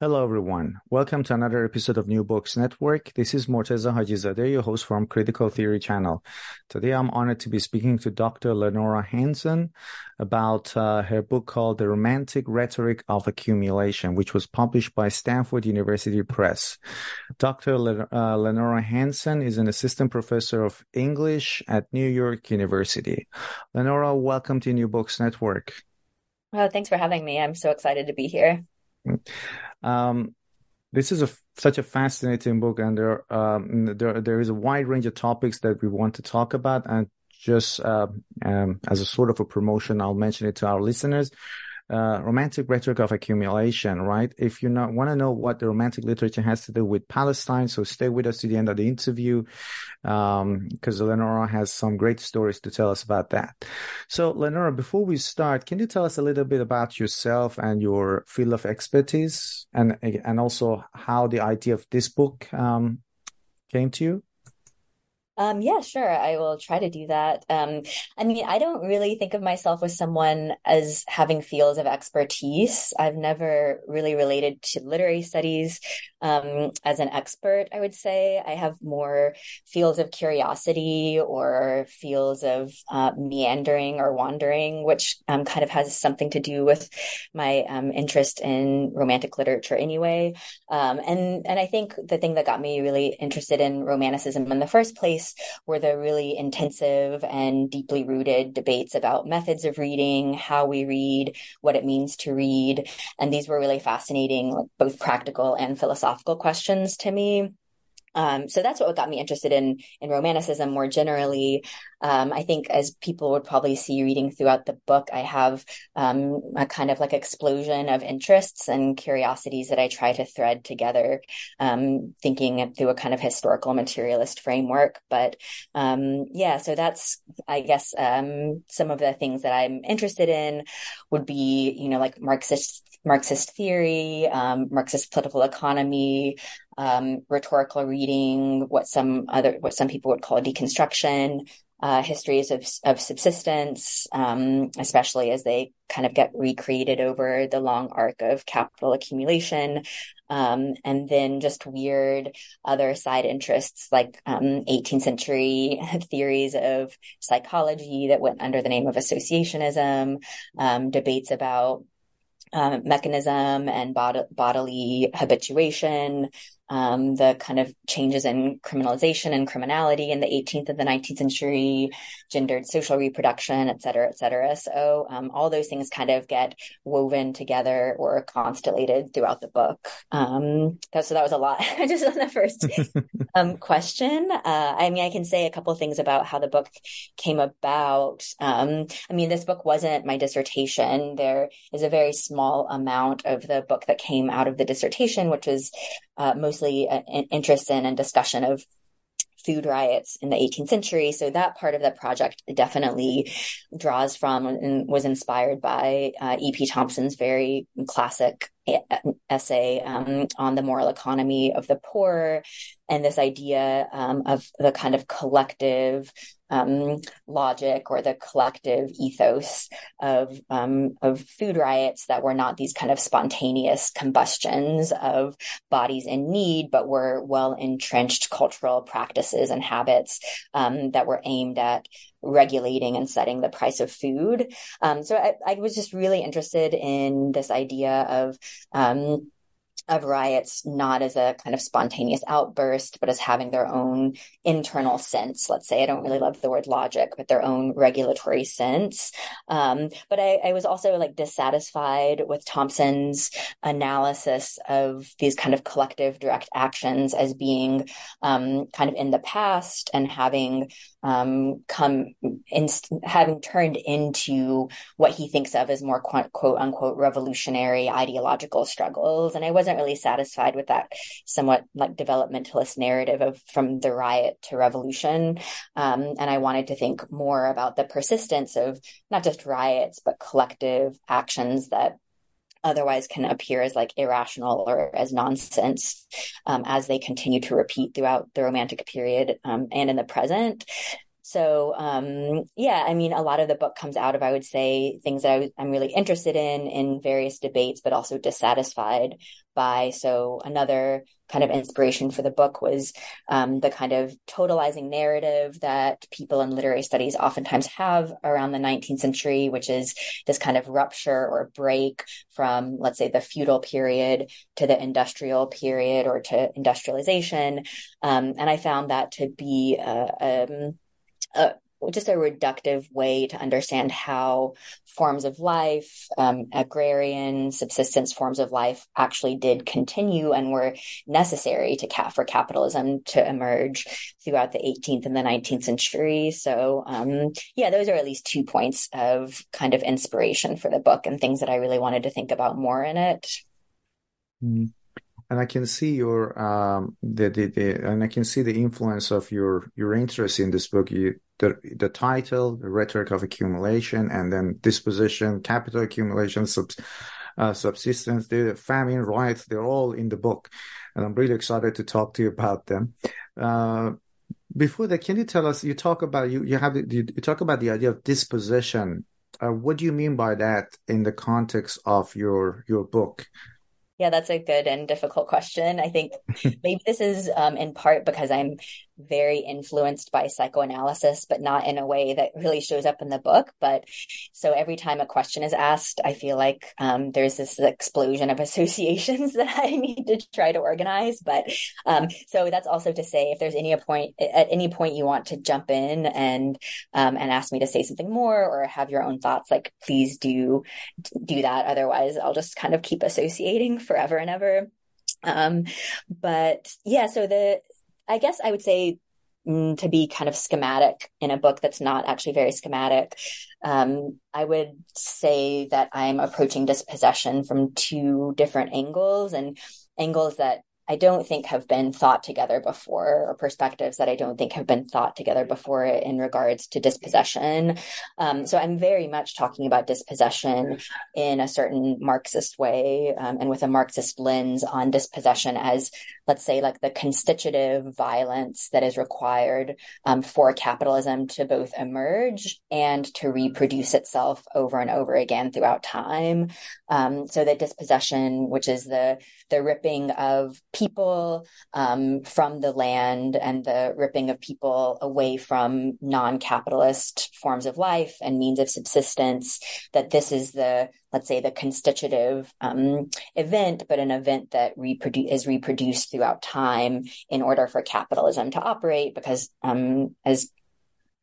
Hello, everyone. Welcome to another episode of New Books Network. This is Morteza Hajizadeh, your host from Critical Theory Channel. Today, I'm honored to be speaking to Dr. Lenora Hanson about uh, her book called The Romantic Rhetoric of Accumulation, which was published by Stanford University Press. Dr. Le- uh, Lenora Hanson is an assistant professor of English at New York University. Lenora, welcome to New Books Network. Well, thanks for having me. I'm so excited to be here. Um, this is a such a fascinating book, and there um, there there is a wide range of topics that we want to talk about. And just uh, um, as a sort of a promotion, I'll mention it to our listeners uh, romantic rhetoric of accumulation, right? If you want to know what the romantic literature has to do with Palestine, so stay with us to the end of the interview, um, because Lenora has some great stories to tell us about that. So, Lenora, before we start, can you tell us a little bit about yourself and your field of expertise, and and also how the idea of this book um, came to you? Um, yeah, sure. I will try to do that. Um, I mean, I don't really think of myself as someone as having fields of expertise. I've never really related to literary studies um, as an expert, I would say. I have more fields of curiosity or fields of uh, meandering or wandering, which um, kind of has something to do with my um, interest in romantic literature anyway. Um, and, and I think the thing that got me really interested in romanticism in the first place were the really intensive and deeply rooted debates about methods of reading, how we read, what it means to read. And these were really fascinating, like both practical and philosophical questions to me. Um, so that's what got me interested in in romanticism more generally. Um, I think as people would probably see reading throughout the book, I have um, a kind of like explosion of interests and curiosities that I try to thread together, um, thinking through a kind of historical materialist framework. But um, yeah, so that's I guess um, some of the things that I'm interested in would be you know like Marxist Marxist theory, Marxist political economy um, rhetorical reading, what some other, what some people would call deconstruction, uh, histories of, of subsistence, um, especially as they kind of get recreated over the long arc of capital accumulation. Um, and then just weird other side interests like um, 18th century theories of psychology that went under the name of associationism, um, debates about um, mechanism and bod- bodily habituation, um, the kind of changes in criminalization and criminality in the 18th and the 19th century, gendered social reproduction, et cetera, et cetera. So um, all those things kind of get woven together or constellated throughout the book. Um, so that was a lot just on the first um, question. Uh, I mean, I can say a couple of things about how the book came about. Um, I mean, this book wasn't my dissertation. There is a very small amount of the book that came out of the dissertation, which was uh, mostly an interest in and discussion of food riots in the 18th century. So that part of the project definitely draws from and was inspired by uh, E.P. Thompson's very classic essay um, on the moral economy of the poor and this idea um, of the kind of collective um, logic or the collective ethos of um, of food riots that were not these kind of spontaneous combustions of bodies in need, but were well entrenched cultural practices and habits um, that were aimed at regulating and setting the price of food. Um, so I, I, was just really interested in this idea of um, of riots not as a kind of spontaneous outburst, but as having their own internal sense. Let's say I don't really love the word logic, but their own regulatory sense. Um, but I, I, was also like dissatisfied with Thompson's analysis of these kind of collective direct actions as being um, kind of in the past and having um, come in, having turned into what he thinks of as more quote, quote unquote revolutionary ideological struggles. And I wasn't really satisfied with that somewhat like developmentalist narrative of from the riot to revolution. Um, and I wanted to think more about the persistence of not just riots, but collective actions that otherwise can appear as like irrational or as nonsense um, as they continue to repeat throughout the romantic period um, and in the present so um, yeah i mean a lot of the book comes out of i would say things that I, i'm really interested in in various debates but also dissatisfied by. So another kind of inspiration for the book was um, the kind of totalizing narrative that people in literary studies oftentimes have around the 19th century, which is this kind of rupture or break from, let's say, the feudal period to the industrial period or to industrialization. Um, and I found that to be uh, um, a just a reductive way to understand how forms of life, um, agrarian subsistence forms of life actually did continue and were necessary to cap for capitalism to emerge throughout the 18th and the 19th century. So, um, yeah, those are at least two points of kind of inspiration for the book and things that I really wanted to think about more in it. Mm-hmm and I can see your um the, the, the and I can see the influence of your your interest in this book. You the the title, the rhetoric of accumulation, and then disposition, capital accumulation, sub, uh, subsistence, the famine, riots. They're all in the book, and I'm really excited to talk to you about them. Uh, before that, can you tell us? You talk about you you have you, you talk about the idea of disposition. Uh, what do you mean by that in the context of your your book? Yeah, that's a good and difficult question. I think maybe this is um, in part because I'm very influenced by psychoanalysis, but not in a way that really shows up in the book. But so every time a question is asked, I feel like um, there's this explosion of associations that I need to try to organize. But um, so that's also to say, if there's any point at any point you want to jump in and um, and ask me to say something more or have your own thoughts, like please do do that. Otherwise, I'll just kind of keep associating forever and ever. Um, but yeah, so the I guess I would say mm, to be kind of schematic in a book that's not actually very schematic. Um, I would say that I'm approaching dispossession from two different angles and angles that I don't think have been thought together before, or perspectives that I don't think have been thought together before in regards to dispossession. Um, so I'm very much talking about dispossession in a certain Marxist way um, and with a Marxist lens on dispossession as, let's say, like the constitutive violence that is required um, for capitalism to both emerge and to reproduce itself over and over again throughout time. Um, so that dispossession, which is the the ripping of people um, from the land and the ripping of people away from non-capitalist forms of life and means of subsistence that this is the let's say the constitutive um, event but an event that reprodu- is reproduced throughout time in order for capitalism to operate because um, as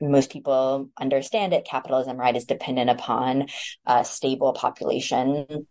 most people understand it, capitalism, right, is dependent upon a stable population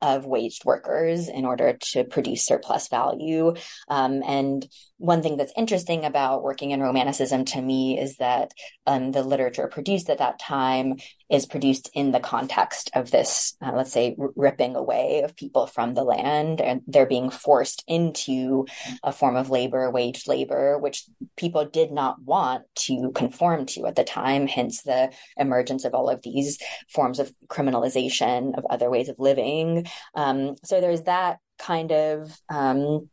of waged workers in order to produce surplus value. Um, and one thing that's interesting about working in Romanticism to me is that um, the literature produced at that time is produced in the context of this, uh, let's say, r- ripping away of people from the land, and they're being forced into a form of labor, wage labor, which people did not want to conform to at the time. Hence, the emergence of all of these forms of criminalization of other ways of living. Um, so there's that kind of um,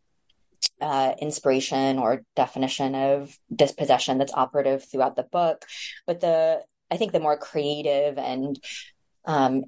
uh, inspiration or definition of dispossession that's operative throughout the book. But the I think the more creative and um,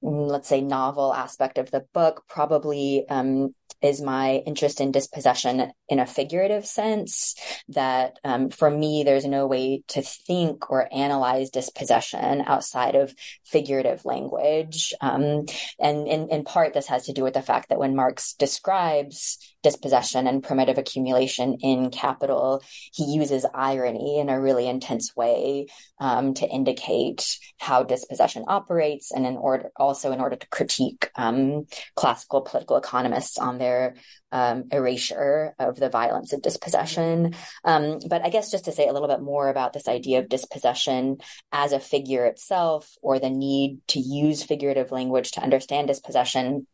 let's say novel aspect of the book probably um, is my interest in dispossession in a figurative sense that um, for me there's no way to think or analyze dispossession outside of figurative language. Um, and in, part this has to do with the fact that when marx describes dispossession and primitive accumulation in capital he uses irony in a really intense way um, to indicate how dispossession operates and in order also in order to critique um, classical political economists on their um, erasure of the violence of dispossession. Um, but I guess just to say a little bit more about this idea of dispossession as a figure itself, or the need to use figurative language to understand dispossession.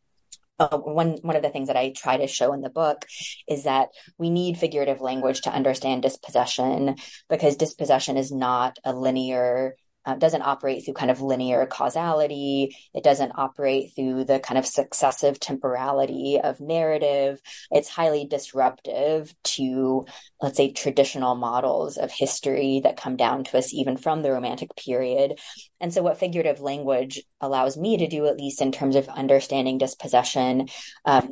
Uh, one one of the things that I try to show in the book is that we need figurative language to understand dispossession because dispossession is not a linear uh, doesn't operate through kind of linear causality. It doesn't operate through the kind of successive temporality of narrative. It's highly disruptive to, let's say, traditional models of history that come down to us even from the Romantic period. And so, what figurative language allows me to do, at least in terms of understanding dispossession, um,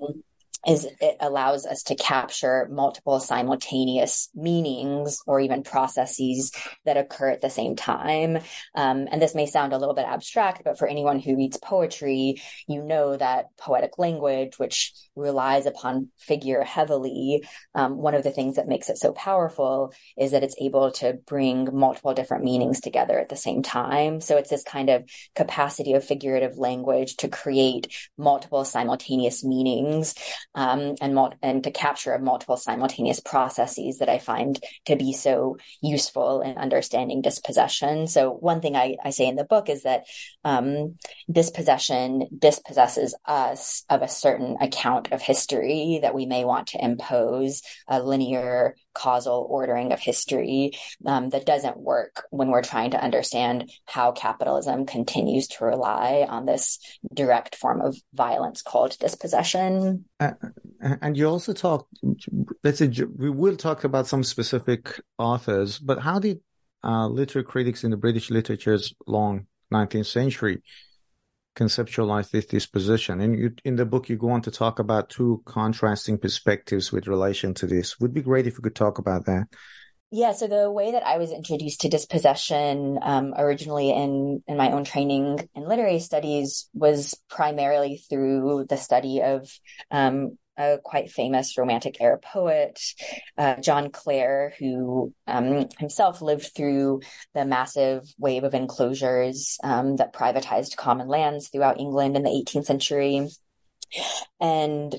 is it allows us to capture multiple simultaneous meanings or even processes that occur at the same time. Um, and this may sound a little bit abstract, but for anyone who reads poetry, you know that poetic language, which relies upon figure heavily, um, one of the things that makes it so powerful is that it's able to bring multiple different meanings together at the same time. So it's this kind of capacity of figurative language to create multiple simultaneous meanings um, and mul- and to capture multiple simultaneous processes that I find to be so useful in understanding dispossession. So one thing I, I say in the book is that um, dispossession dispossesses us of a certain account of history that we may want to impose a linear causal ordering of history um, that doesn't work when we're trying to understand how capitalism continues to rely on this direct form of violence called dispossession. Uh, and you also talk, let's say, we will talk about some specific authors, but how did uh, literary critics in the British literature's long 19th century conceptualize this disposition. And you, in the book, you go on to talk about two contrasting perspectives with relation to this. Would be great if we could talk about that. Yeah, so the way that I was introduced to dispossession um, originally in in my own training in literary studies was primarily through the study of um, a quite famous Romantic era poet, uh, John Clare, who um, himself lived through the massive wave of enclosures um, that privatized common lands throughout England in the 18th century. And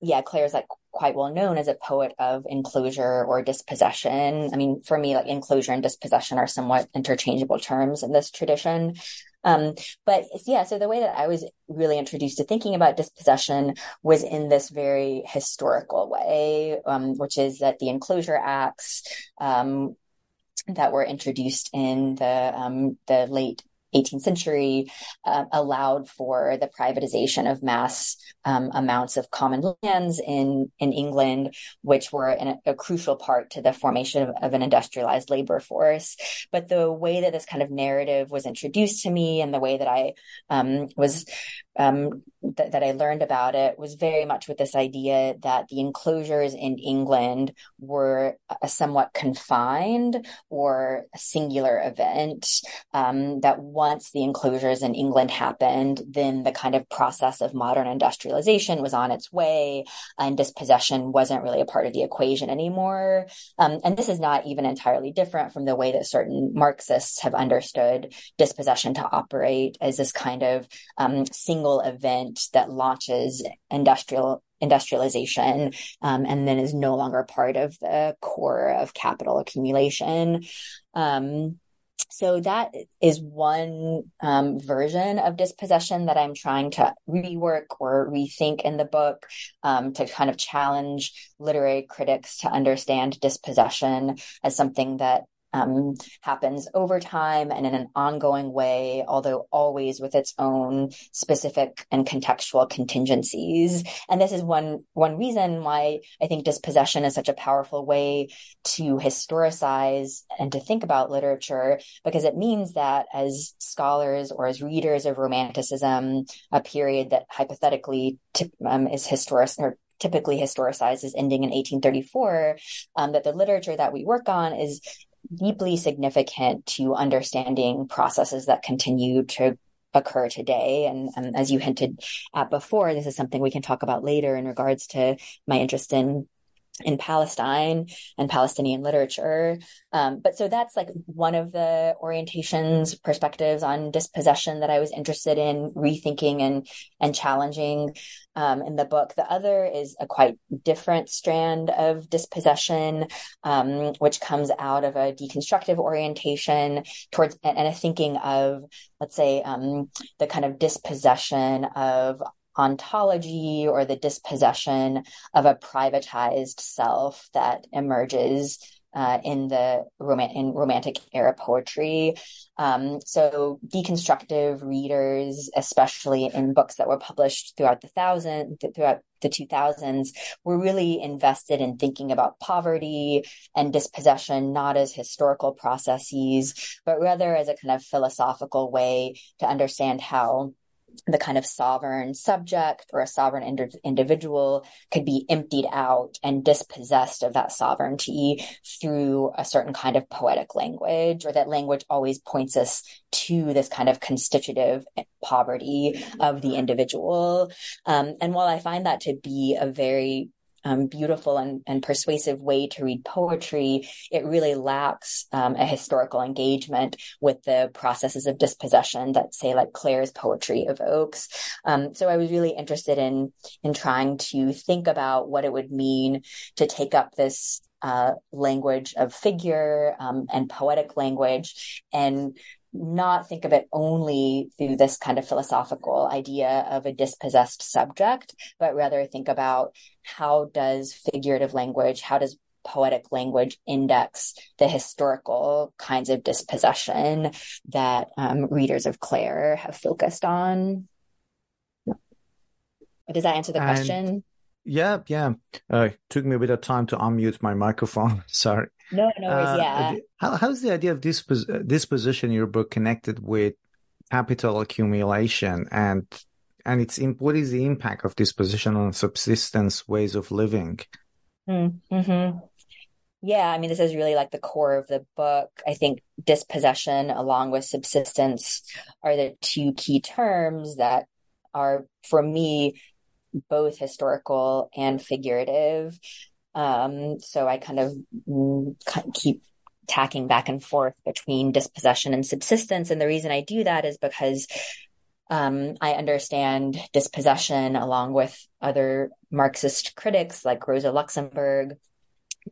yeah, Clare's like quite well known as a poet of enclosure or dispossession. I mean, for me, like enclosure and dispossession are somewhat interchangeable terms in this tradition. Um, but yeah, so the way that I was really introduced to thinking about dispossession was in this very historical way, um, which is that the Enclosure Acts, um, that were introduced in the um, the late 18th century uh, allowed for the privatization of mass um, amounts of common lands in in England, which were a, a crucial part to the formation of, of, an industrialized labor force. But the way that this kind of narrative was introduced to me, and the way that I um, was um, th- that I learned about it was very much with this idea that the enclosures in England were a somewhat confined or a singular event. Um, that once the enclosures in England happened, then the kind of process of modern industrialization was on its way, and dispossession wasn't really a part of the equation anymore. Um, and this is not even entirely different from the way that certain Marxists have understood dispossession to operate as this kind of um, single event that launches industrial industrialization um, and then is no longer part of the core of capital accumulation. Um, so that is one um, version of dispossession that I'm trying to rework or rethink in the book um, to kind of challenge literary critics to understand dispossession as something that um, happens over time and in an ongoing way, although always with its own specific and contextual contingencies. And this is one one reason why I think dispossession is such a powerful way to historicize and to think about literature, because it means that as scholars or as readers of Romanticism, a period that hypothetically um, is historic or typically historicized as ending in 1834, um, that the literature that we work on is deeply significant to understanding processes that continue to occur today. And um, as you hinted at before, this is something we can talk about later in regards to my interest in in Palestine and Palestinian literature. Um, but so that's like one of the orientations, perspectives on dispossession that I was interested in rethinking and and challenging um, in the book. The other is a quite different strand of dispossession, um, which comes out of a deconstructive orientation towards and a thinking of, let's say, um, the kind of dispossession of ontology or the dispossession of a privatized self that emerges uh, in the rom- in romantic era poetry. Um, so deconstructive readers, especially in books that were published throughout the thousand throughout the 2000s, were really invested in thinking about poverty and dispossession not as historical processes, but rather as a kind of philosophical way to understand how the kind of sovereign subject or a sovereign ind- individual could be emptied out and dispossessed of that sovereignty through a certain kind of poetic language, or that language always points us to this kind of constitutive poverty of the individual. Um, and while I find that to be a very um, beautiful and, and, persuasive way to read poetry, it really lacks um, a historical engagement with the processes of dispossession that, say, like Clare's poetry evokes. Um, so I was really interested in in trying to think about what it would mean to take up this uh, language of figure um, and poetic language and not think of it only through this kind of philosophical idea of a dispossessed subject, but rather think about how does figurative language, how does poetic language index the historical kinds of dispossession that um, readers of Clare have focused on. Does that answer the and, question? Yeah, yeah. Uh, took me a bit of time to unmute my microphone. Sorry. No, no worries. Uh, yeah. How, how's the idea of this disposition in your book connected with capital accumulation and and it's what is the impact of disposition on subsistence ways of living? Mm-hmm. Yeah, I mean, this is really like the core of the book. I think dispossession along with subsistence are the two key terms that are, for me, both historical and figurative. Um, so I kind of mm, keep tacking back and forth between dispossession and subsistence. And the reason I do that is because um, I understand dispossession along with other Marxist critics like Rosa Luxemburg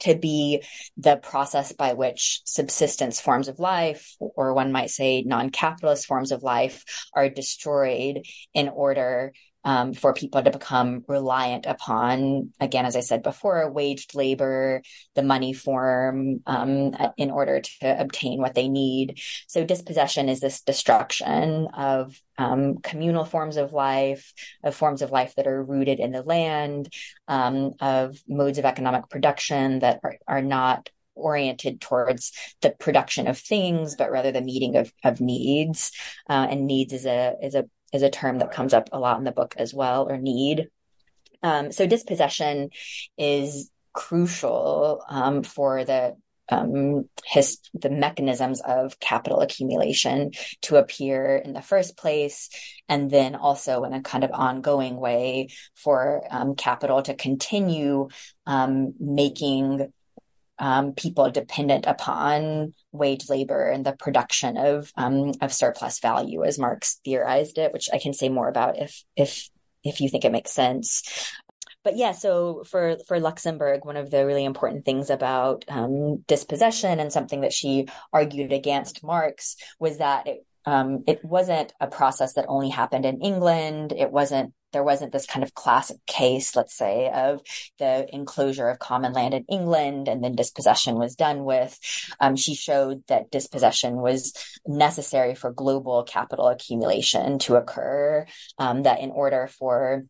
to be the process by which subsistence forms of life, or one might say non capitalist forms of life, are destroyed in order um, for people to become reliant upon, again, as I said before, waged labor, the money form, um, in order to obtain what they need. So dispossession is this destruction of um, communal forms of life, of forms of life that are rooted in the land, um, of modes of economic production that are, are not oriented towards the production of things, but rather the meeting of, of needs. Uh, and needs is a is a is a term that comes up a lot in the book as well, or need. Um, so dispossession is crucial um, for the um, his, the mechanisms of capital accumulation to appear in the first place, and then also in a kind of ongoing way for um, capital to continue um, making um, people dependent upon wage labor and the production of um, of surplus value, as Marx theorized it, which I can say more about if if if you think it makes sense. But yeah, so for for Luxemburg, one of the really important things about um, dispossession and something that she argued against Marx was that it um, it wasn't a process that only happened in England. It wasn't there wasn't this kind of classic case, let's say, of the enclosure of common land in England and then dispossession was done with. Um, she showed that dispossession was necessary for global capital accumulation to occur, um, that in order for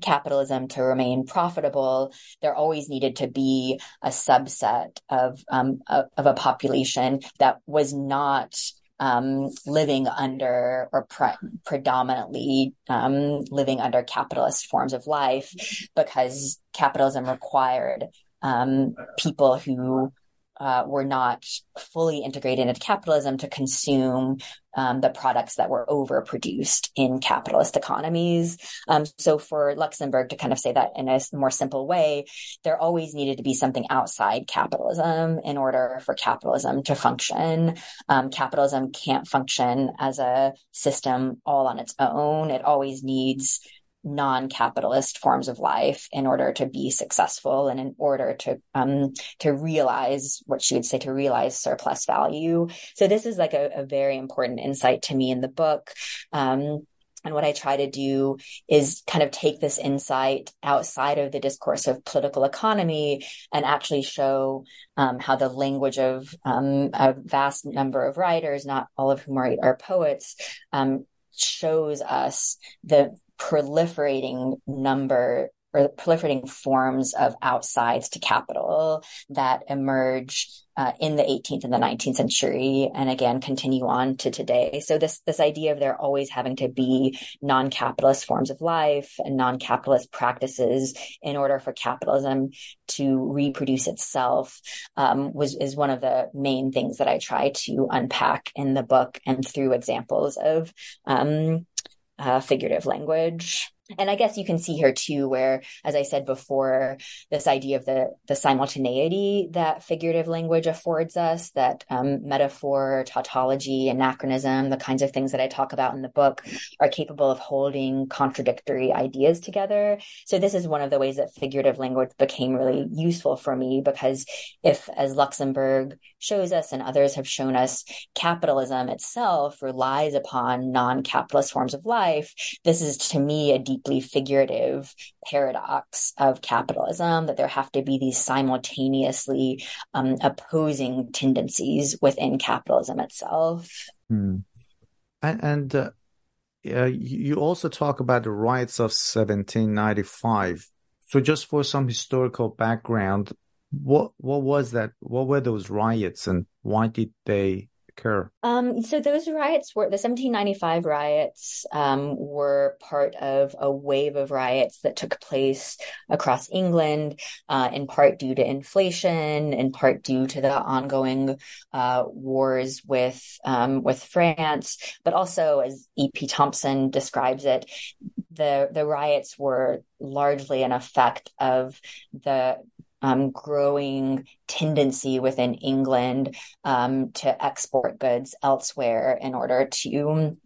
capitalism to remain profitable, there always needed to be a subset of um, of, of a population that was not um, living under or pre- predominantly um, living under capitalist forms of life because capitalism required um, people who uh, were not fully integrated into capitalism to consume um, the products that were overproduced in capitalist economies. Um, so for Luxemburg to kind of say that in a more simple way, there always needed to be something outside capitalism in order for capitalism to function. Um, capitalism can't function as a system all on its own. It always needs non-capitalist forms of life in order to be successful and in order to um, to realize what she would say to realize surplus value. So this is like a, a very important insight to me in the book. Um, and what I try to do is kind of take this insight outside of the discourse of political economy and actually show um, how the language of um, a vast number of writers, not all of whom are, are poets, um, shows us the proliferating number or proliferating forms of outsides to capital that emerge uh, in the 18th and the 19th century and again continue on to today. So this this idea of there always having to be non-capitalist forms of life and non-capitalist practices in order for capitalism to reproduce itself um, was is one of the main things that i try to unpack in the book and through examples of um, uh, figurative language. And I guess you can see here too, where, as I said before, this idea of the the simultaneity that figurative language affords us, that um, metaphor, tautology, anachronism, the kinds of things that I talk about in the book, are capable of holding contradictory ideas together. So this is one of the ways that figurative language became really useful for me because if, as Luxemburg shows us and others have shown us, capitalism itself relies upon non-capitalist forms of life, this is to me a deeply figurative paradox of capitalism that there have to be these simultaneously um, opposing tendencies within capitalism itself. Hmm. And, and uh, uh, you also talk about the riots of 1795. So, just for some historical background, what what was that? What were those riots, and why did they occur? Um, so those riots were the 1795 riots um, were part of a wave of riots that took place across England, uh, in part due to inflation, in part due to the ongoing uh, wars with um, with France, but also as E.P. Thompson describes it, the the riots were largely an effect of the um, growing tendency within England um, to export goods elsewhere in order to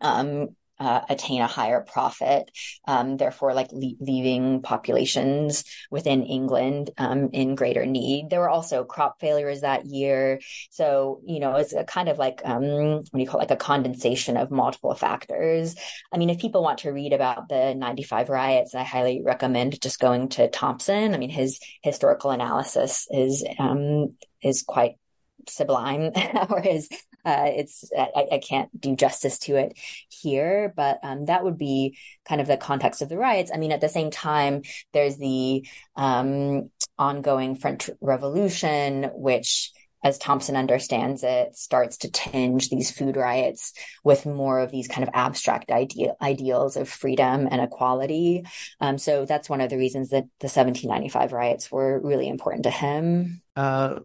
um, uh, attain a higher profit, um, therefore, like le- leaving populations within England um, in greater need. There were also crop failures that year, so you know it's a kind of like um, what do you call it, like a condensation of multiple factors. I mean, if people want to read about the '95 riots, I highly recommend just going to Thompson. I mean, his historical analysis is um, is quite sublime or his uh, it's I, I, can't do justice to it here, but um, that would be kind of the context of the riots. I mean, at the same time, there's the um, ongoing French Revolution, which as Thompson understands it, starts to tinge these food riots with more of these kind of abstract idea, ideals of freedom and equality. Um, so that's one of the reasons that the 1795 riots were really important to him. Uh,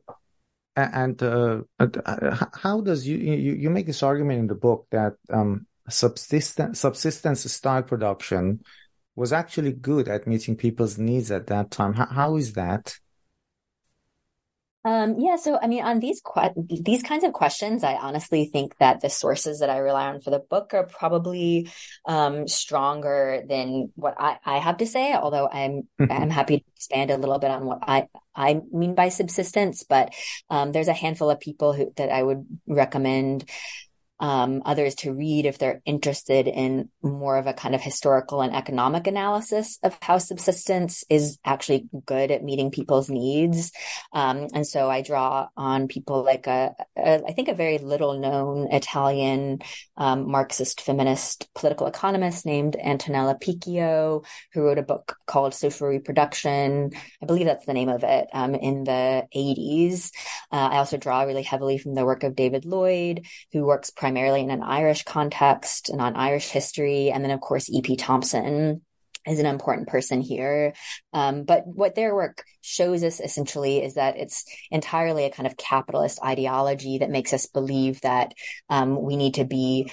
and uh, uh how does you, you you make this argument in the book that um, subsistence subsistence style production was actually good at meeting people's needs at that time? how, how is that? Um, yeah, so I mean, on these que- these kinds of questions, I honestly think that the sources that I rely on for the book are probably um, stronger than what I, I have to say. Although I'm I'm happy to expand a little bit on what I I mean by subsistence. But um, there's a handful of people who that I would recommend um, others to read if they're interested in more of a kind of historical and economic analysis of how subsistence is actually good at meeting people's needs. Um, and so I draw on people like a, a I think a very little known Italian um, Marxist feminist political economist named Antonella Picchio, who wrote a book called Social Reproduction. I believe that's the name of it um, in the 80s. Uh, I also draw really heavily from the work of David Lloyd, who works primarily in an Irish context and on Irish history. And then, of course, E.P. Thompson is an important person here. Um, but what their work shows us essentially is that it's entirely a kind of capitalist ideology that makes us believe that um, we need to be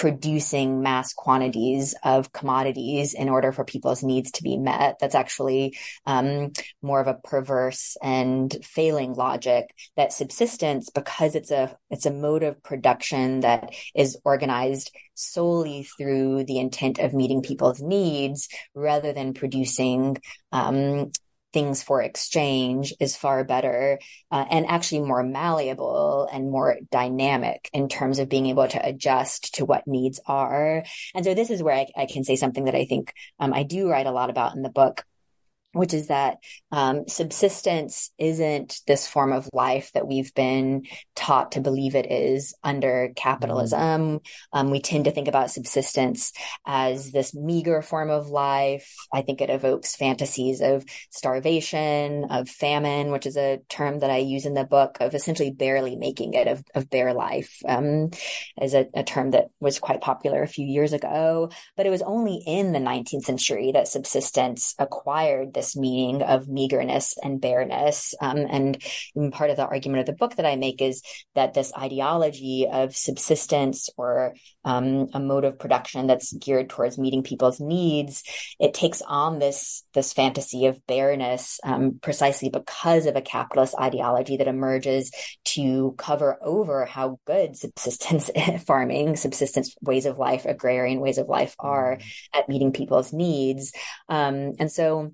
producing mass quantities of commodities in order for people's needs to be met. That's actually um, more of a perverse and failing logic that subsistence, because it's a it's a mode of production that is organized solely through the intent of meeting people's needs rather than producing um, things for exchange is far better uh, and actually more malleable and more dynamic in terms of being able to adjust to what needs are. And so this is where I, I can say something that I think um, I do write a lot about in the book, which is that um, subsistence isn't this form of life that we've been taught to believe it is under capitalism. Mm-hmm. Um, we tend to think about subsistence as this meager form of life. I think it evokes fantasies of starvation, of famine, which is a term that I use in the book of essentially barely making it, of, of bare life, um, as a, a term that was quite popular a few years ago. But it was only in the 19th century that subsistence acquired this meaning of meagerness and bareness. Um, and part of the argument of the book that I make is that this ideology of subsistence or um, a mode of production that's geared towards meeting people's needs, it takes on this this fantasy of bareness um, precisely because of a capitalist ideology that emerges to cover over how good subsistence farming, subsistence ways of life, agrarian ways of life are mm-hmm. at meeting people's needs. Um, and so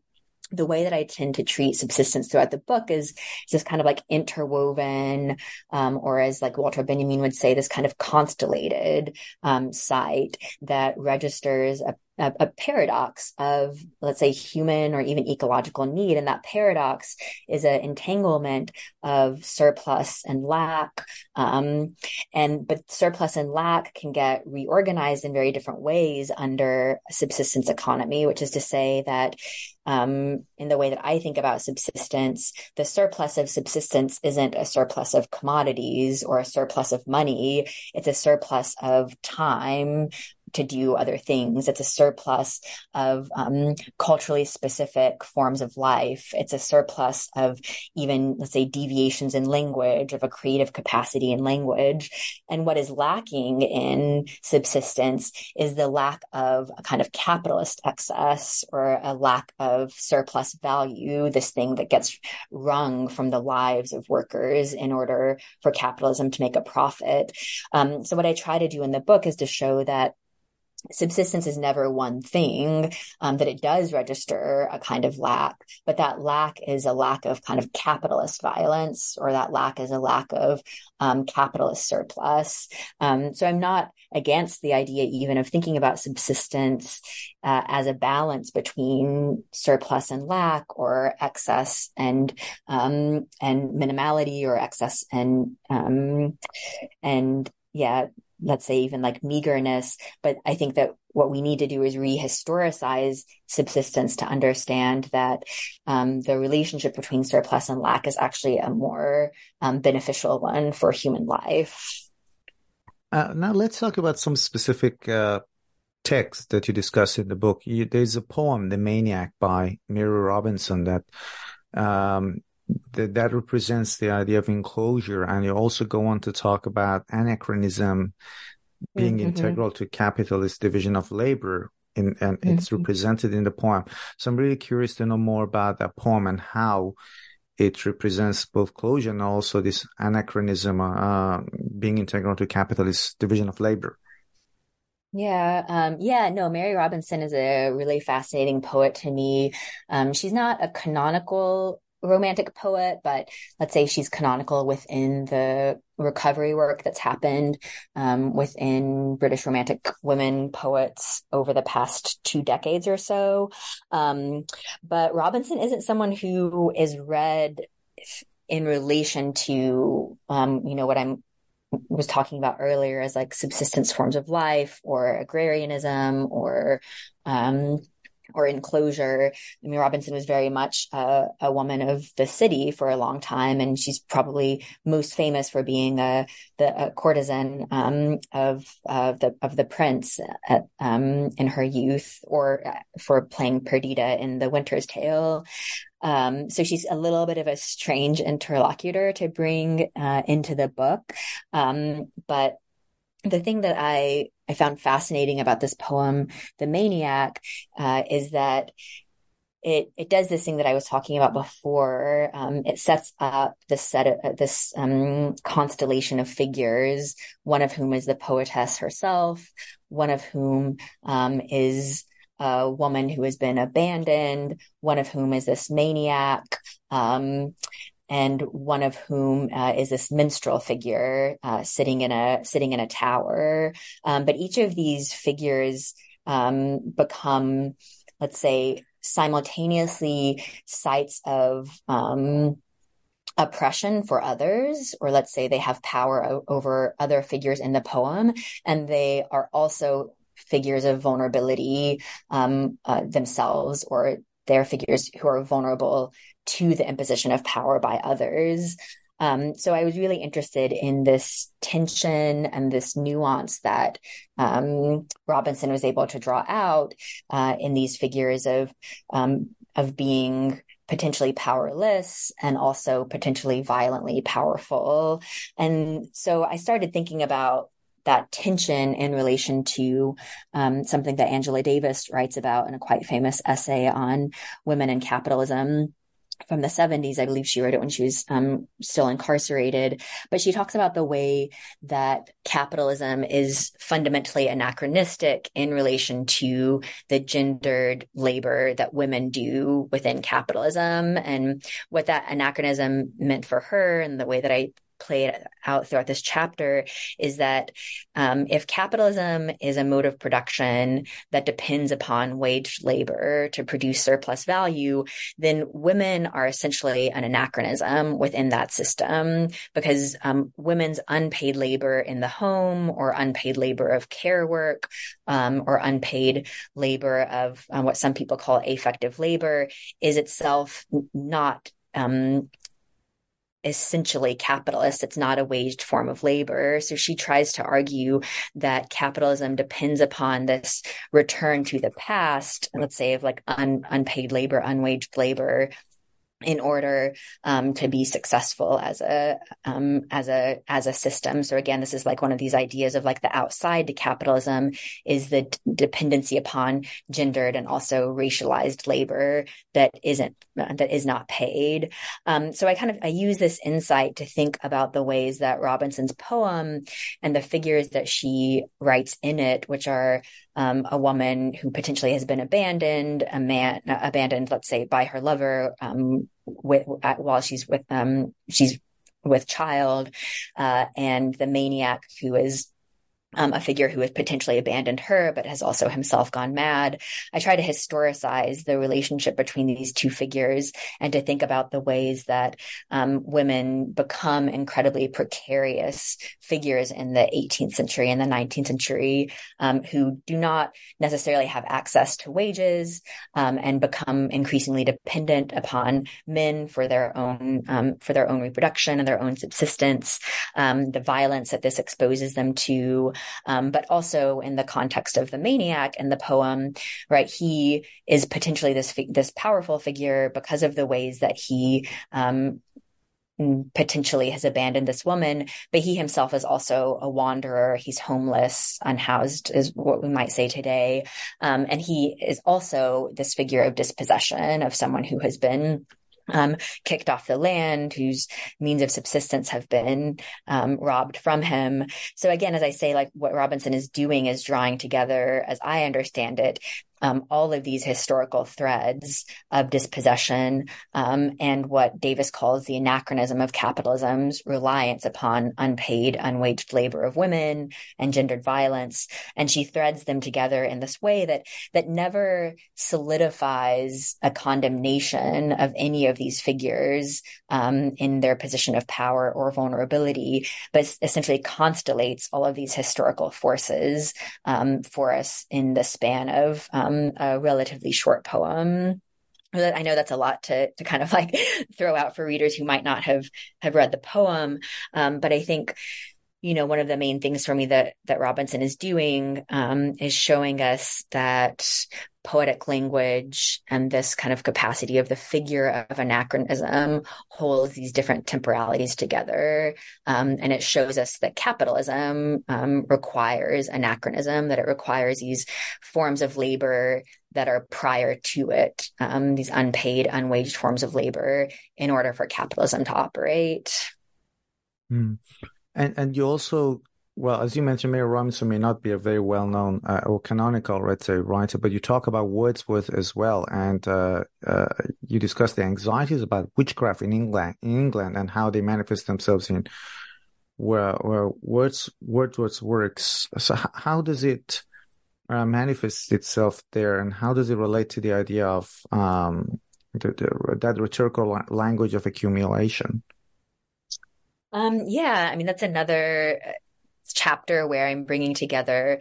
the way that I tend to treat subsistence throughout the book is, is this kind of like interwoven, um, or as like Walter Benjamin would say, this kind of constellated um, site that registers a a, a, paradox of, let's say, human or even ecological need. And that paradox is an entanglement of surplus and lack. Um, and, but surplus and lack can get reorganized in very different ways under subsistence economy, which is to say that um, in the way that I think about subsistence, the surplus of subsistence isn't a surplus of commodities or a surplus of money. It's a surplus of time, to do other things. It's a surplus of um, culturally specific forms of life. It's a surplus of even, let's say, deviations in language, of a creative capacity in language. And what is lacking in subsistence is the lack of a kind of capitalist excess or a lack of surplus value, this thing that gets wrung from the lives of workers in order for capitalism to make a profit. Um, so what I try to do in the book is to show that subsistence is never one thing, um, that it does register a kind of lack, but that lack is a lack of kind of capitalist violence, or that lack is a lack of um, capitalist surplus. Um, so I'm not against the idea even of thinking about subsistence uh, as a balance between surplus and lack, or excess and um, and minimality, or excess and um, and yeah, let's say even like meagerness. But I think that what we need to do is rehistoricize subsistence to understand that um, the relationship between surplus and lack is actually a more um, beneficial one for human life. Uh, now let's talk about some specific uh, texts that you discuss in the book. You, there's a poem, "The Maniac" by Mary Robinson, that um, that, that represents the idea of enclosure. And you also go on to talk about anachronism being mm-hmm. integral to capitalist division of labor. In, and mm-hmm. it's represented in the poem. So I'm really curious to know more about that poem and how it represents both closure and also this anachronism uh, being integral to capitalist division of labor. Yeah, um, yeah, no, Mary Robinson is a really fascinating poet to me. Um, she's not a canonical romantic poet, but let's say she's canonical within the recovery work that's happened um, within British Romantic women poets over the past two decades or so. Um, but Robinson isn't someone who is read in relation to, um, you know, what I'm was talking about earlier as like subsistence forms of life or agrarianism or um, or enclosure. I mean, Robinson was very much a, a, woman of the city for a long time, and she's probably most famous for being a the a courtesan um, of uh, the of the prince at, um, in her youth, or uh, for playing Perdita in The Winter's Tale. Um, so she's a little bit of a strange interlocutor to bring uh, into the book, um, but the thing that I I found fascinating about this poem, The Maniac, uh, is that it it does this thing that I was talking about before. Um, it sets up this set of uh, this um, constellation of figures, one of whom is the poetess herself, one of whom um, is a woman who has been abandoned, one of whom is this maniac. Um, and one of whom uh, is this minstrel figure uh, sitting in a sitting in a tower. Um, but each of these figures um, become, let's say, simultaneously sites of um, oppression for others, or let's say they have power o- over other figures in the poem, and they are also figures of vulnerability um, uh, themselves, or they're figures who are vulnerable to the imposition of power by others. Um, so I was really interested in this tension and this nuance that um, Robinson was able to draw out uh, in these figures of um, of being potentially powerless and also potentially violently powerful. And so I started thinking about that tension in relation to um, something that Angela Davis writes about in a quite famous essay on women and capitalism from the 70s. I believe she wrote it when she was um, still incarcerated. But she talks about the way that capitalism is fundamentally anachronistic in relation to the gendered labor that women do within capitalism and what that anachronism meant for her and the way that I played out throughout this chapter is that um, if capitalism is a mode of production that depends upon wage labor to produce surplus value, then women are essentially an anachronism within that system because um, women's unpaid labor in the home or unpaid labor of care work um, or unpaid labor of um, what some people call affective labor is itself not um, essentially capitalist. It's not a waged form of labor. So she tries to argue that capitalism depends upon this return to the past, let's say of like un, unpaid labor, unwaged labor in order um, to be successful as a um, as a as a system. So again, this is like one of these ideas of like the outside to capitalism is the d- dependency upon gendered and also racialized labor that isn't uh, that is not paid. Um, so I kind of I use this insight to think about the ways that Robinson's poem and the figures that she writes in it, which are um, a woman who potentially has been abandoned, a man abandoned, let's say, by her lover, um, with, at, while she's with um, she's with child, uh, and the maniac who is um, a figure who has potentially abandoned her, but has also himself gone mad. I try to historicize the relationship between these two figures and to think about the ways that um, women become incredibly precarious figures in the 18th century and the 19th century um, who do not necessarily have access to wages um, and become increasingly dependent upon men for their own um, for their own reproduction and their own subsistence. Um, the violence that this exposes them to um, but also in the context of the maniac and the poem, right? He is potentially this this powerful figure because of the ways that he um, potentially has abandoned this woman, but he himself is also a wanderer. He's homeless, unhoused, is what we might say today. Um, and he is also this figure of dispossession of someone who has been um, kicked off the land, whose means of subsistence have been um, robbed from him. So again, as I say, like what Robinson is doing is drawing together, as I understand it, um, all of these historical threads of dispossession um, and what Davis calls the anachronism of capitalism's reliance upon unpaid, unwaged labor of women and gendered violence. And she threads them together in this way that that never solidifies a condemnation of any of these figures um, in their position of power or vulnerability, but essentially constellates all of these historical forces um, for us in the span of um, a relatively short poem. I know that's a lot to to kind of like throw out for readers who might not have have read the poem, um, but I think you know one of the main things for me that that Robinson is doing um, is showing us that poetic language and this kind of capacity of the figure of anachronism holds these different temporalities together. Um, and it shows us that capitalism um, requires anachronism, that it requires these forms of labor that are prior to it, um, these unpaid, unwaged forms of labor in order for capitalism to operate. Mm. And and you also well, as you mentioned, Mary Robinson may not be a very well known uh, or canonical, let's say, writer, but you talk about Wordsworth as well, and uh, uh, you discuss the anxieties about witchcraft in England, in England, and how they manifest themselves in where where Words Wordsworth's works. So, how does it uh, manifest itself there, and how does it relate to the idea of um, the, the, that rhetorical language of accumulation? Um, yeah, I mean that's another chapter where I'm bringing together.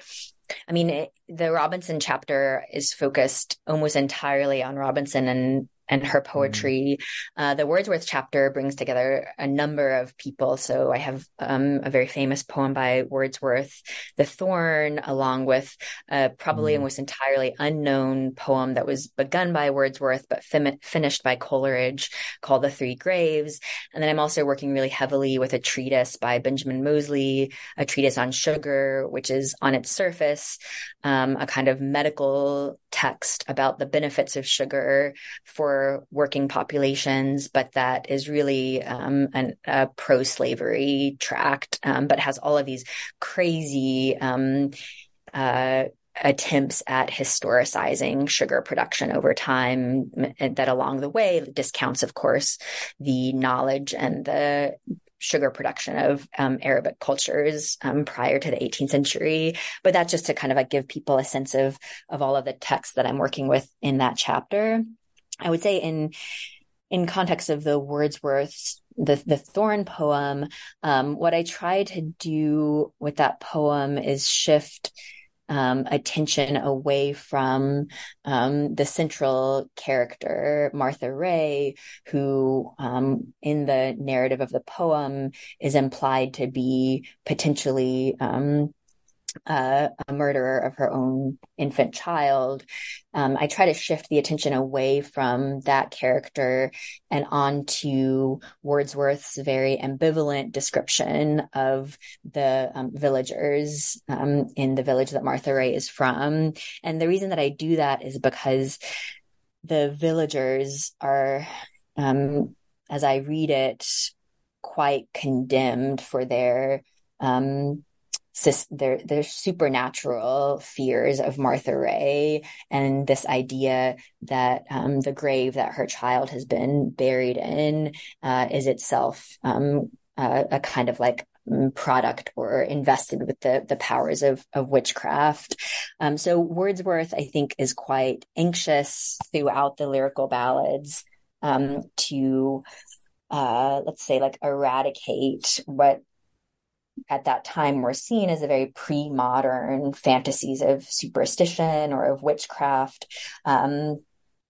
I mean, it, the Robinson chapter is focused almost entirely on Robinson and and her mm-hmm. poetry. Mm-hmm. Uh, the Wordsworth chapter brings together a number of people. So I have um, a very famous poem by Wordsworth, The Thorn, along with uh, probably mm-hmm. almost entirely unknown poem that was begun by Wordsworth but fin- finished by Coleridge called The Three Graves. And then I'm also working really heavily with a treatise by Benjamin Moseley, a treatise on sugar, which is on its surface um, a kind of medical text about the benefits of sugar for working populations, but that is really um, an, a pro slavery tract, um, but has all of these crazy. Um, uh, attempts at historicizing sugar production over time that along the way discounts of course the knowledge and the sugar production of um, Arabic cultures um, prior to the 18th century. But that's just to kind of like give people a sense of of all of the texts that I'm working with in that chapter. I would say in in context of the Wordsworth's the the Thorn poem, um, what I try to do with that poem is shift um, attention away from um, the central character, Martha Ray, who um, in the narrative of the poem is implied to be potentially um, uh, a murderer of her own infant child. Um, I try to shift the attention away from that character and onto Wordsworth's very ambivalent description of the um, villagers um, in the village that Martha Ray is from. And the reason that I do that is because the villagers are, um, as I read it, quite condemned for their um, their their supernatural fears of Martha Ray and this idea that um, the grave that her child has been buried in uh, is itself um, uh, a kind of like mm, product or invested with the the powers of of witchcraft. Um, so Wordsworth, I think, is quite anxious throughout the lyrical ballads um, to uh, let's say like eradicate what at that time were seen as a very pre-modern fantasies of superstition or of witchcraft um,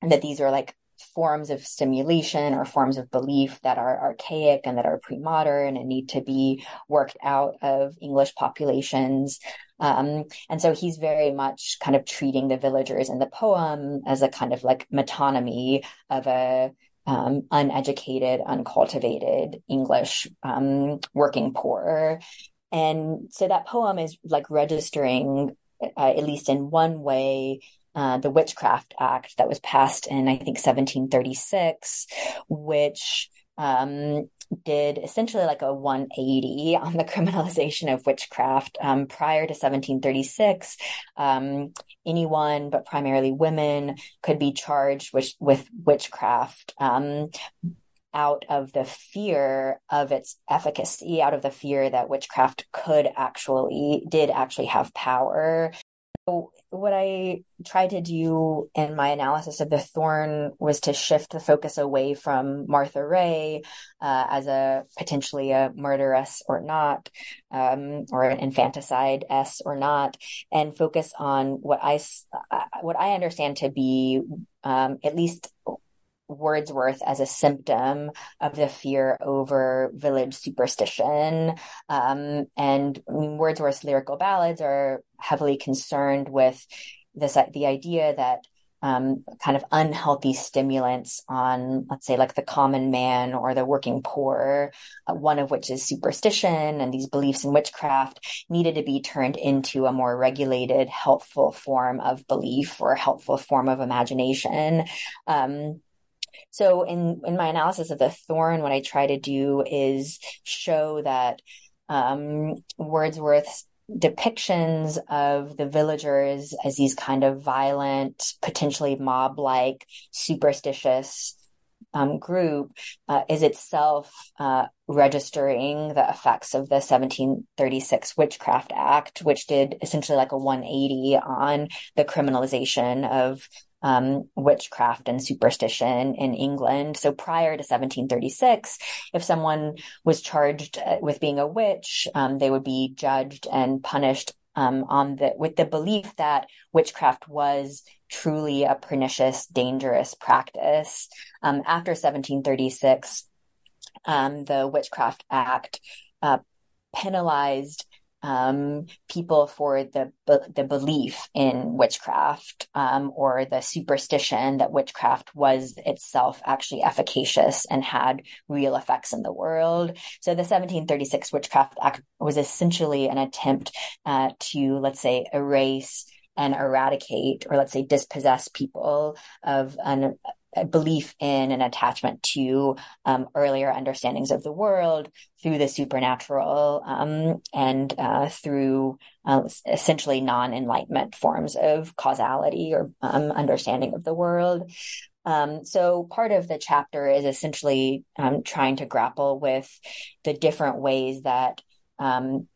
that these are like forms of stimulation or forms of belief that are archaic and that are pre-modern and need to be worked out of english populations. Um, and so he's very much kind of treating the villagers in the poem as a kind of like metonymy of a um, uneducated, uncultivated English um, working poor. And so that poem is like registering, uh, at least in one way, uh, the Witchcraft Act that was passed in, I think, 1736, which um, did essentially like a 180 on the criminalization of witchcraft. Um, prior to 1736, um, anyone, but primarily women, could be charged with, with witchcraft. Um, out of the fear of its efficacy, out of the fear that witchcraft could actually, did actually have power. So what I tried to do in my analysis of the thorn was to shift the focus away from Martha Ray uh, as a potentially a murderess or not, um, or an infanticide s or not, and focus on what I uh, what I understand to be um, at least Wordsworth as a symptom of the fear over village superstition. Um, and Wordsworth's lyrical ballads are heavily concerned with this, the idea that um, kind of unhealthy stimulants on, let's say, like the common man or the working poor, uh, one of which is superstition and these beliefs in witchcraft needed to be turned into a more regulated, helpful form of belief or helpful form of imagination. Um, so in, in my analysis of the thorn, what I try to do is show that, um, Wordsworth's depictions of the villagers as these kind of violent, potentially mob like, superstitious um, group uh, is itself uh, registering the effects of the 1736 Witchcraft Act, which did essentially like a 180 on the criminalization of um, witchcraft and superstition in England. So prior to 1736, if someone was charged uh, with being a witch, um, they would be judged and punished um, on the with the belief that witchcraft was truly a pernicious, dangerous practice. Um, after 1736, um, the Witchcraft Act uh, penalized um, people for the the belief in witchcraft um, or the superstition that witchcraft was itself actually efficacious and had real effects in the world. So the 1736 Witchcraft Act was essentially an attempt uh, to, let's say, erase and eradicate, or let's say, dispossess people of an belief in an attachment to um, earlier understandings of the world through the supernatural um, and uh, through uh, essentially non-enlightenment forms of causality or um, understanding of the world. Um, so part of the chapter is essentially um, trying to grapple with the different ways that um,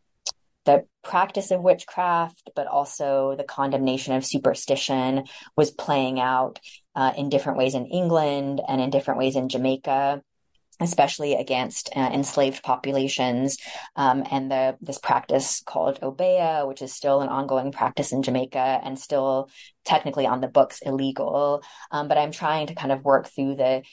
the practice of witchcraft, but also the condemnation of superstition was playing out uh, in different ways in England and in different ways in Jamaica especially against uh, enslaved populations, um, and the this practice called obeah, which is still an ongoing practice in Jamaica and still technically on the books illegal. Um, but I'm trying to kind of work through the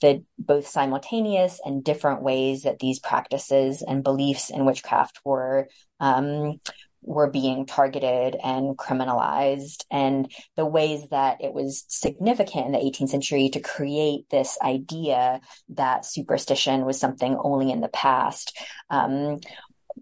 the both simultaneous and different ways that these practices and beliefs in witchcraft were um, were being targeted and criminalized. And the ways that it was significant in the 18th century to create this idea that superstition was something only in the past um,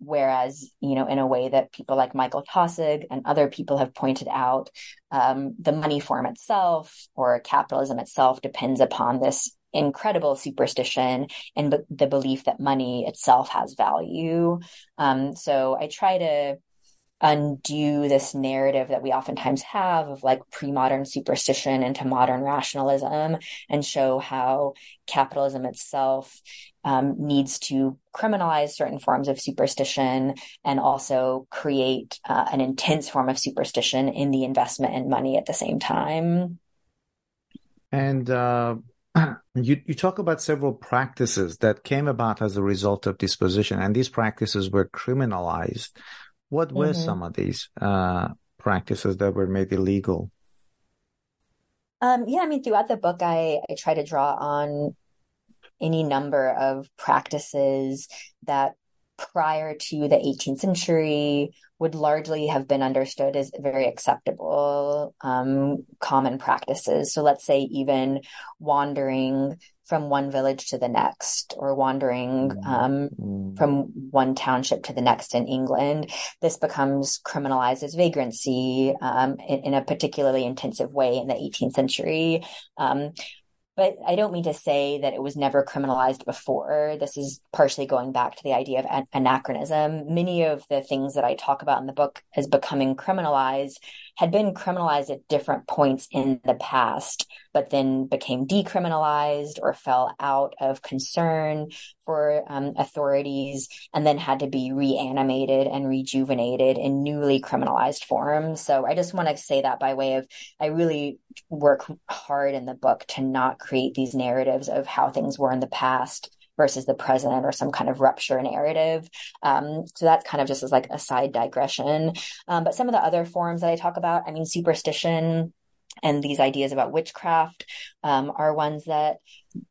whereas you know in a way that people like michael taussig and other people have pointed out um, the money form itself or capitalism itself depends upon this incredible superstition and the belief that money itself has value um, so i try to undo this narrative that we oftentimes have of like pre-modern superstition into modern rationalism and show how capitalism itself um, needs to criminalize certain forms of superstition and also create uh, an intense form of superstition in the investment in money at the same time. And uh, you you talk about several practices that came about as a result of this position, and these practices were criminalized. What were mm-hmm. some of these uh, practices that were made illegal? Um, yeah, I mean, throughout the book, I, I try to draw on any number of practices that prior to the 18th century would largely have been understood as very acceptable um, common practices. So let's say even wandering from one village to the next or wandering mm-hmm. um, mm. from one township to the next in England. This becomes criminalized as vagrancy um, in, in, a particularly intensive way in the 18th century. Um, but I don't mean to say that it was never criminalized before. This is partially going back to the idea of an- anachronism. Many of the things that I talk about in the book as becoming criminalized had been criminalized at different points in the past, but then became decriminalized or fell out of concern for um, authorities and then had to be reanimated and rejuvenated in newly criminalized forms. So I just want to say that by way of, I really work hard in the book to not create these narratives of how things were in the past versus the present or some kind of rupture narrative. Um, so that's kind of just as like a side digression. Um, but some of the other forms that I talk about, I mean, superstition and these ideas about witchcraft um, are ones that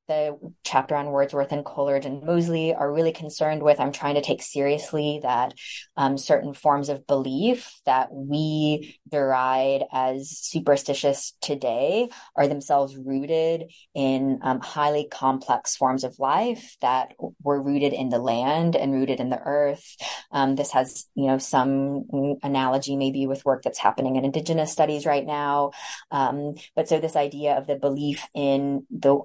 the chapter on Wordsworth and Coleridge and Moseley are really concerned with. I'm trying to take seriously that um, certain forms of belief that we deride as superstitious today are themselves rooted in um, highly complex forms of life that were rooted in the land and rooted in the earth. Um, this has, you know, some analogy maybe with work that's happening in indigenous studies right now. Um, but so this idea of the belief in the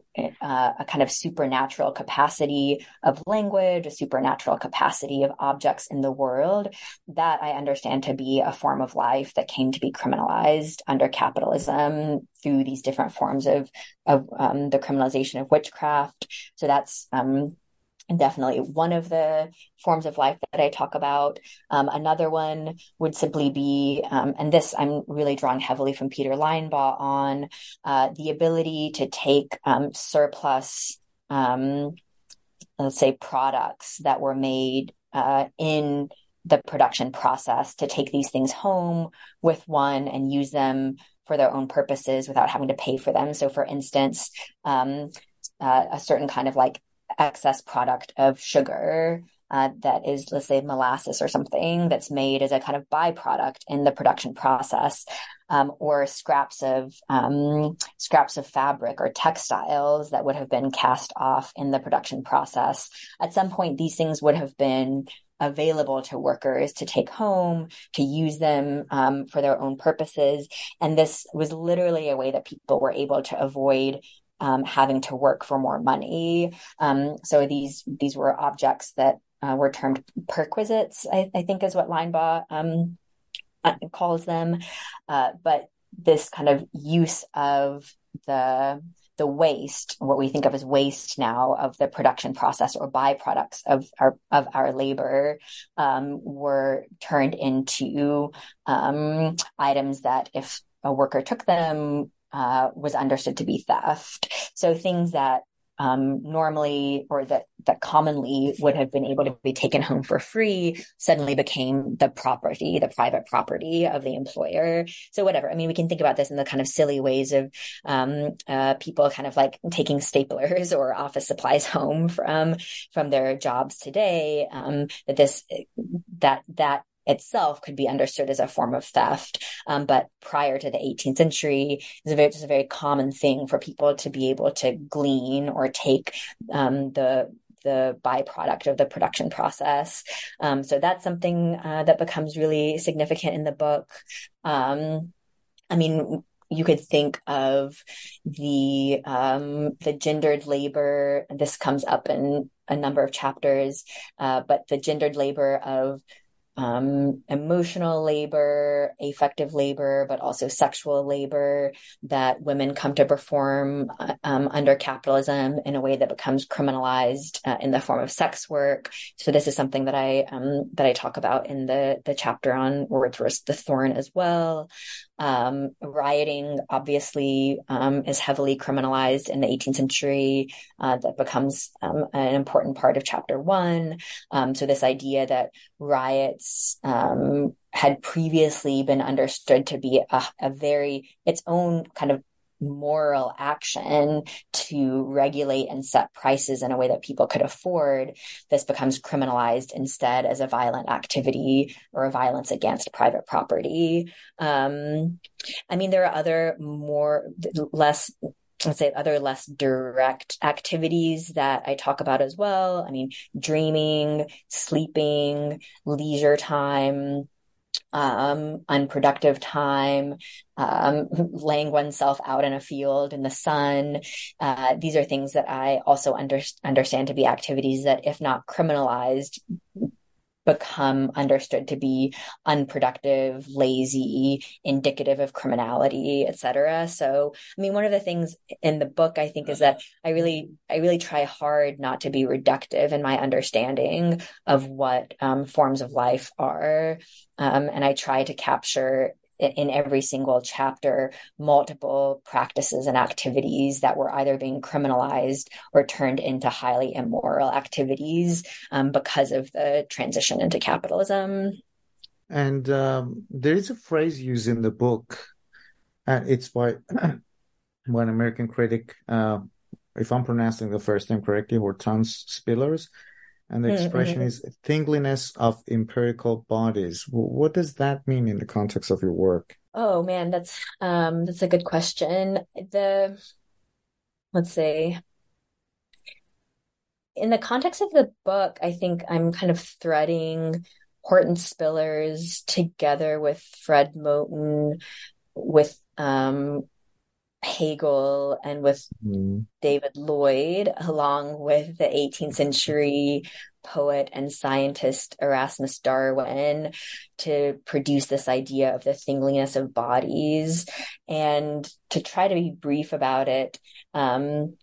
uh, a kind of supernatural capacity of language, a supernatural capacity of objects in the world that I understand to be a form of life that came to be criminalized under capitalism through these different forms of of um, the criminalization of witchcraft. So that's um, definitely one of the forms of life that I talk about. Um, another one would simply be, um, and this I'm really drawing heavily from Peter Linebaugh on uh, the ability to take um, surplus, um, let's say, products that were made uh, in the production process to take these things home with one and use them for their own purposes without having to pay for them. So, for instance, um, uh, a certain kind of like excess product of sugar uh, that is, let's say, molasses or something that's made as a kind of byproduct in the production process, um, or scraps of um, scraps of fabric or textiles that would have been cast off in the production process. At some point, these things would have been available to workers to take home, to use them um, for their own purposes. And this was literally a way that people were able to avoid um, having to work for more money. Um, so these these were objects that uh, were termed perquisites, I, I, think is what Linebaugh um, uh, calls them. Uh, but this kind of use of the the waste, what we think of as waste now of the production process or byproducts of our of our labor, um, were turned into um, items that, if a worker took them, uh, was understood to be theft. So things that um, normally or that that commonly would have been able to be taken home for free suddenly became the property, the private property of the employer. So whatever. I mean, we can think about this in the kind of silly ways of um, uh, people kind of like taking staplers or office supplies home from from their jobs today. Um, that this that that itself could be understood as a form of theft. Um, but prior to the 18th century, it's a very, a very common thing for people to be able to glean or take um, the the byproduct of the production process. Um, so that's something uh, that becomes really significant in the book. Um, I mean, you could think of the um, the gendered labor. This comes up in a number of chapters, uh, but the gendered labor of um, emotional labor, affective labor, but also sexual labor that women come to perform uh, um, under capitalism in a way that becomes criminalized uh, in the form of sex work. So this is something that I um, that I talk about in the the chapter on Wordsworth's The Thorn as well. Um, rioting obviously um, is heavily criminalized in the 18th century. Uh, that becomes um, an important part of chapter one. Um, so this idea that riots um, had previously been understood to be a, a very its own kind of moral action to regulate and set prices in a way that people could afford, this becomes criminalized instead as a violent activity or a violence against private property. Um, I mean, there are other more, less let's say other less direct activities that I talk about as well. I mean, dreaming, sleeping, leisure time, um, unproductive time, um, laying oneself out in a field in the sun. Uh, these are things that I also under- understand to be activities that, if not criminalized, become understood to be unproductive, lazy, indicative of criminality, etc. So, I mean, one of the things in the book I think is that I really, I really try hard not to be reductive in my understanding of what um, forms of life are, um, and I try to capture in every single chapter multiple practices and activities that were either being criminalized or turned into highly immoral activities um, because of the transition into capitalism. And um, there is a phrase used in the book, and it's by one American critic, uh, if I'm pronouncing the first name correctly, Hortense Spillers and the mm-hmm. expression mm-hmm. is thingliness of empirical bodies. What does that mean in the context of your work? Oh man, that's um that's a good question. The let's say in the context of the book, I think I'm kind of threading Hortense Spillers together with Fred Moten, with um, Hegel and with mm. David Lloyd, along with the 18th century poet and scientist Erasmus Darwin, to produce this idea of the thingliness of bodies. And to try to be brief about it, um,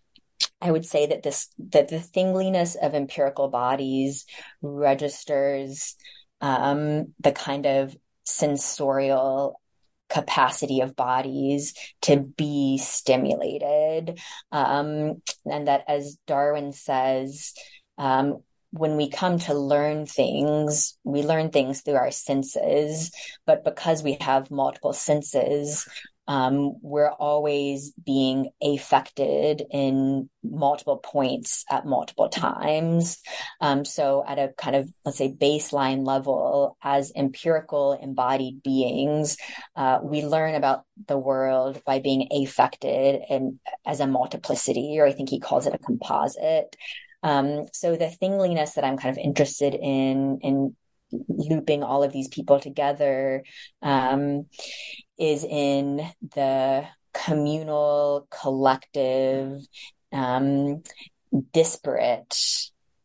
I would say that this that the thingliness of empirical bodies registers um, the kind of sensorial capacity of bodies to be stimulated. Um, and that, as Darwin says, um, when we come to learn things, we learn things through our senses, but because we have multiple senses, um, we're always being affected in multiple points at multiple times. Um, so, at a kind of, let's say, baseline level, as empirical embodied beings, uh, we learn about the world by being affected and as a multiplicity, or I think he calls it a composite. Um, so the thingliness that I'm kind of interested in, in looping all of these people together, um, is in the communal, collective, um, disparate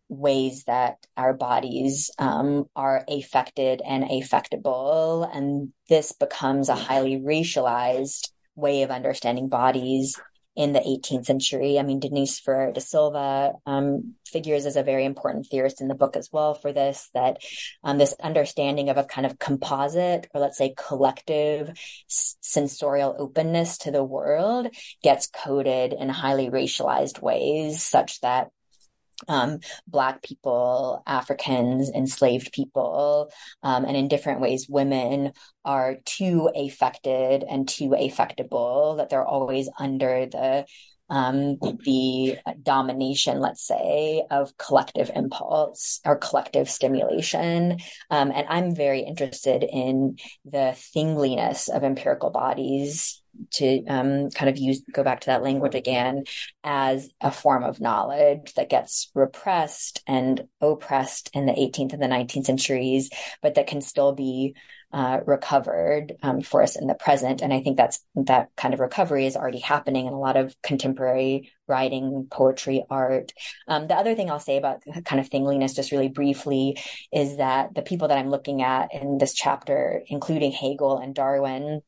ways that our bodies um, are affected and affectable. And this becomes a highly racialized way of understanding bodies in the 18th century. I mean, Denise Ferreira da Silva um, figures as a very important theorist in the book as well for this, that um, this understanding of a kind of composite or let's say collective sensorial openness to the world gets coded in highly racialized ways such that um, Black people, Africans, enslaved people, um, and in different ways, women are too affected and too affectable that they're always under the um, the domination, let's say, of collective impulse or collective stimulation. Um, and I'm very interested in the thingliness of empirical bodies to um, kind of use go back to that language again as a form of knowledge that gets repressed and oppressed in the 18th and the 19th centuries, but that can still be uh, recovered um, for us in the present. And I think that's that kind of recovery is already happening in a lot of contemporary writing, poetry, art. Um, the other thing I'll say about kind of thingliness, just really briefly, is that the people that I'm looking at in this chapter, including Hegel and Darwin,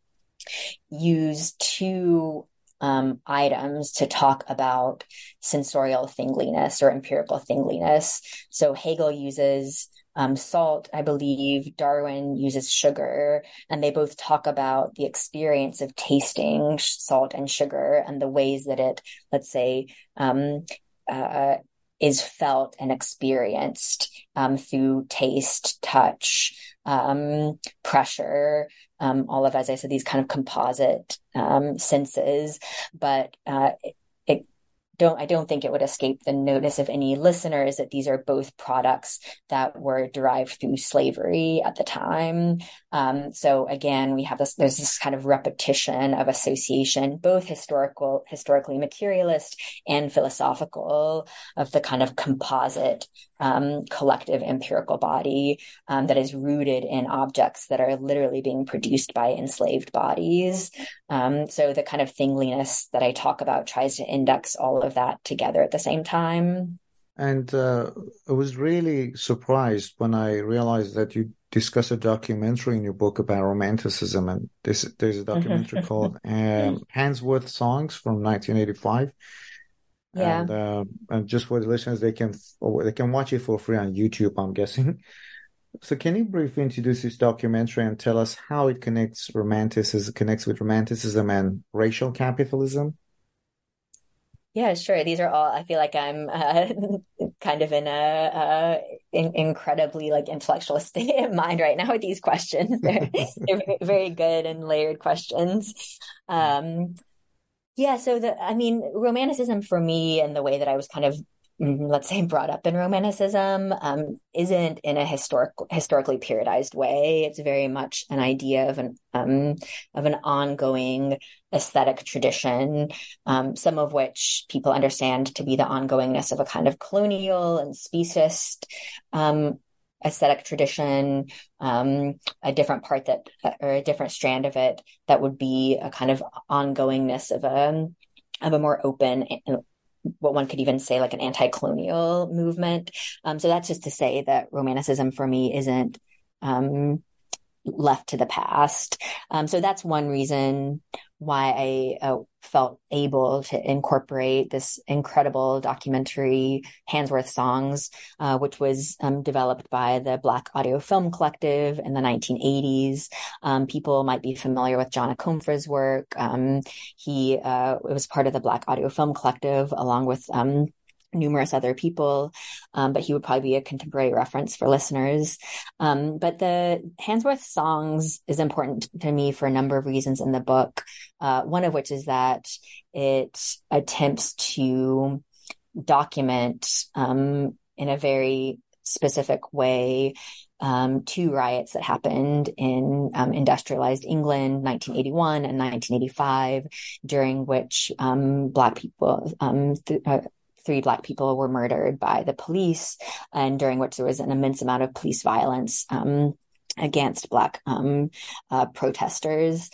use two um, items to talk about sensorial thingliness or empirical thingliness. So Hegel uses um, salt, I believe Darwin uses sugar, and they both talk about the experience of tasting salt and sugar and the ways that it, let's say, um, uh, is felt and experienced um, through taste, touch, um, pressure, um, all of, as I said, these kind of composite um, senses. But uh, it, don't I don't think it would escape the notice of any listeners that these are both products that were derived through slavery at the time. Um, so again, we have this there's this kind of repetition of association, both historical, historically materialist and philosophical, of the kind of composite um, collective empirical body um, that is rooted in objects that are literally being produced by enslaved bodies. Um, so the kind of thingliness that I talk about tries to index all of that together at the same time. And uh, I was really surprised when I realized that you discuss a documentary in your book about romanticism. And this, there's a documentary called um, Handsworth Songs from 1985. Yeah. And, uh, and just for the listeners, they can they can watch it for free on YouTube. I'm guessing. So, can you briefly introduce this documentary and tell us how it connects romanticism connects with romanticism and racial capitalism? Yeah, sure. These are all. I feel like I'm uh, kind of in a uh, in, incredibly like intellectual state of mind right now with these questions. They're, they're very good and layered questions. Um, yeah. So the, I mean, romanticism for me and the way that I was kind of let's say brought up in romanticism um, isn't in a historic historically periodized way. It's very much an idea of an um, of an ongoing aesthetic tradition um, some of which people understand to be the ongoingness of a kind of colonial and speciest um, aesthetic tradition, um, a different part that, or a different strand of it that would be a kind of ongoingness of a, of a more open what one could even say like an anti-colonial movement. Um, so that's just to say that romanticism for me isn't um, left to the past. Um, so that's one reason why I uh, felt able to incorporate this incredible documentary, Handsworth Songs, uh, which was um, developed by the Black Audio Film Collective in the 1980s. Um, people might be familiar with John Akomfrah's work. Um, he uh, was part of the Black Audio Film Collective along with um, numerous other people, um, but he would probably be a contemporary reference for listeners. Um, but the Handsworth songs is important to me for a number of reasons in the book. Uh, one of which is that it attempts to document um, in a very specific way um, two riots that happened in um, industrialized England, 1981 and 1985, during which um, Black people, um, th- uh, three black people were murdered by the police and during which there was an immense amount of police violence um, against black um, uh, protesters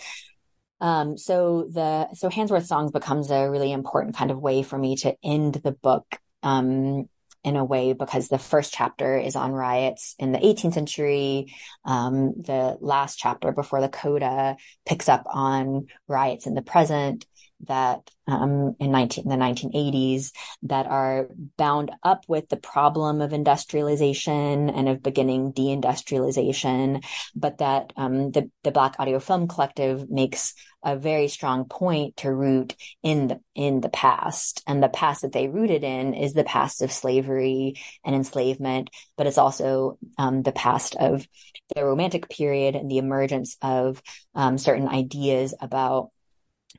um, so the so Handsworth songs becomes a really important kind of way for me to end the book um, in a way because the first chapter is on riots in the 18th century. Um, the last chapter before the coda picks up on riots in the present that um, in 19, the 1980s that are bound up with the problem of industrialization and of beginning deindustrialization, but that um, the, the Black Audio Film Collective makes a very strong point to root in the in the past, and the past that they rooted in is the past of slavery and enslavement, but it's also um, the past of the Romantic period and the emergence of um, certain ideas about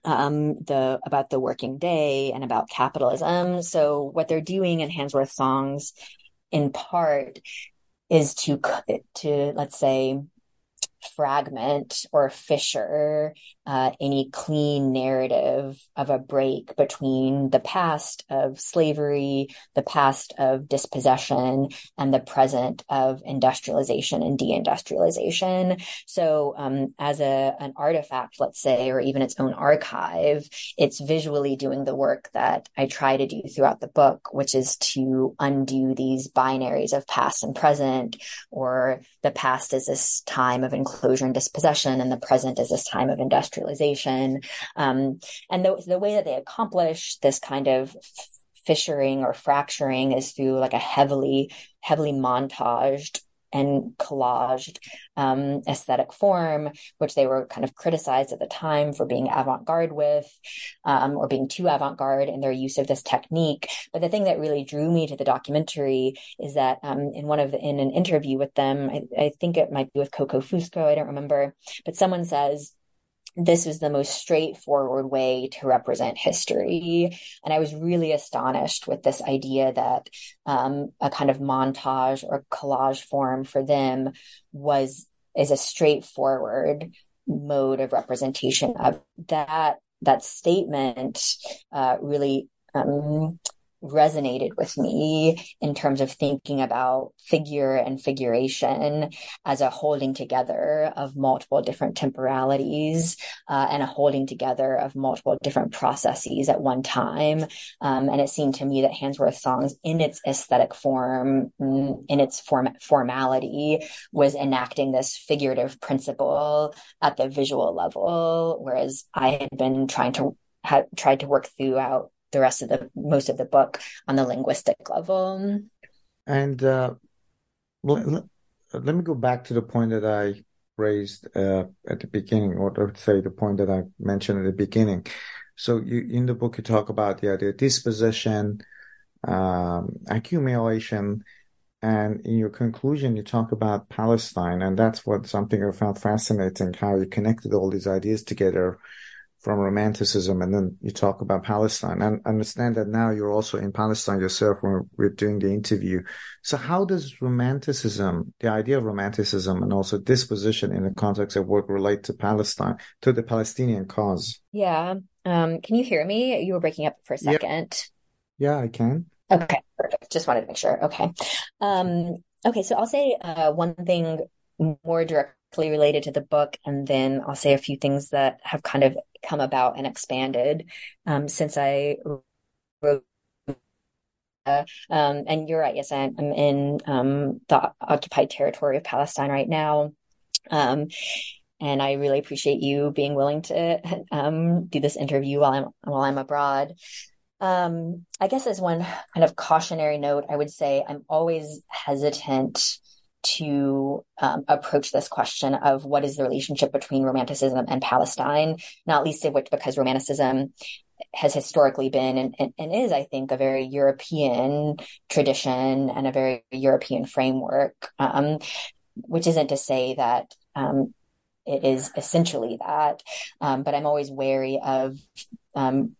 um, the about the working day and about capitalism. So what they're doing in Handsworth songs, in part, is to to let's say fragment or fissure uh, any clean narrative of a break between the past of slavery, the past of dispossession, and the present of industrialization and deindustrialization. So, um, as a an artifact, let's say, or even its own archive, it's visually doing the work that I try to do throughout the book, which is to undo these binaries of past and present, or the past is this time of enclosure and dispossession, and the present is this time of industrialization industrialization. Um, and the, the way that they accomplish this kind of fissuring or fracturing is through like a heavily, heavily montaged and collaged um, aesthetic form, which they were kind of criticized at the time for being avant garde with, um, or being too avant garde in their use of this technique. But the thing that really drew me to the documentary is that um, in one of the, in an interview with them, I, I think it might be with Coco Fusco, I don't remember, but someone says, this was the most straightforward way to represent history. And I was really astonished with this idea that um, a kind of montage or collage form for them was is a straightforward mode of representation of that that statement uh, really um, resonated with me in terms of thinking about figure and figuration as a holding together of multiple different temporalities uh, and a holding together of multiple different processes at one time. Um, and it seemed to me that Handsworth Songs, in its aesthetic form, in its form formality, was enacting this figurative principle at the visual level, whereas I had been trying to had tried to work throughout the rest of the most of the book on the linguistic level. And uh, let, let, me go back to the point that I raised uh, at the beginning, or to say the point that I mentioned at the beginning. So you, in the book, you talk about the idea of dispossession, um, accumulation, and in your conclusion, you talk about Palestine, and that's what something I found fascinating, how you connected all these ideas together from romanticism and then you talk about Palestine and understand that now you're also in Palestine yourself when we're doing the interview. So how does romanticism, the idea of romanticism and also disposition in the context of work relate to Palestine, to the Palestinian cause? Yeah. Um, can you hear me? You were breaking up for a second. Yeah, yeah I can. Okay, perfect. Just wanted to make sure. Okay. Um, okay, so I'll say uh, one thing more directly related to the book, and then I'll say a few things that have kind of come about and expanded um, since I wrote. Um, and you're right. Yes, I'm in um, the occupied territory of Palestine right now. Um, and I really appreciate you being willing to um, do this interview while I'm while I'm abroad. Um, I guess as one kind of cautionary note, I would say I'm always hesitant to um, approach this question of what is the relationship between romanticism and Palestine, not least of which because romanticism has historically been and, and, and, is, I think, a very European tradition and a very European framework, um, which isn't to say that um, it is essentially that, um, but I'm always wary of um,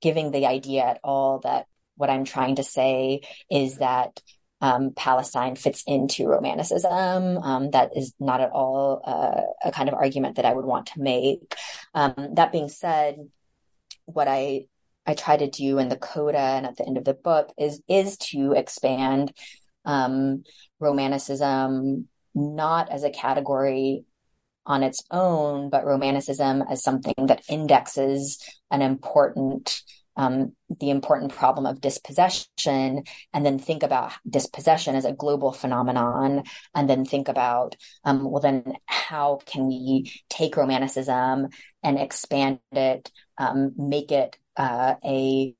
giving the idea at all that what I'm trying to say is that um, Palestine fits into Romanticism. Um, that is not at all uh, a kind of argument that I would want to make. Um, that being said, what I I try to do in the coda and at the end of the book is is to expand um, Romanticism not as a category on its own, but Romanticism as something that indexes an important um, the important problem of dispossession and then think about dispossession as a global phenomenon and then think about um, well then how can we take romanticism and expand it um, make it uh, a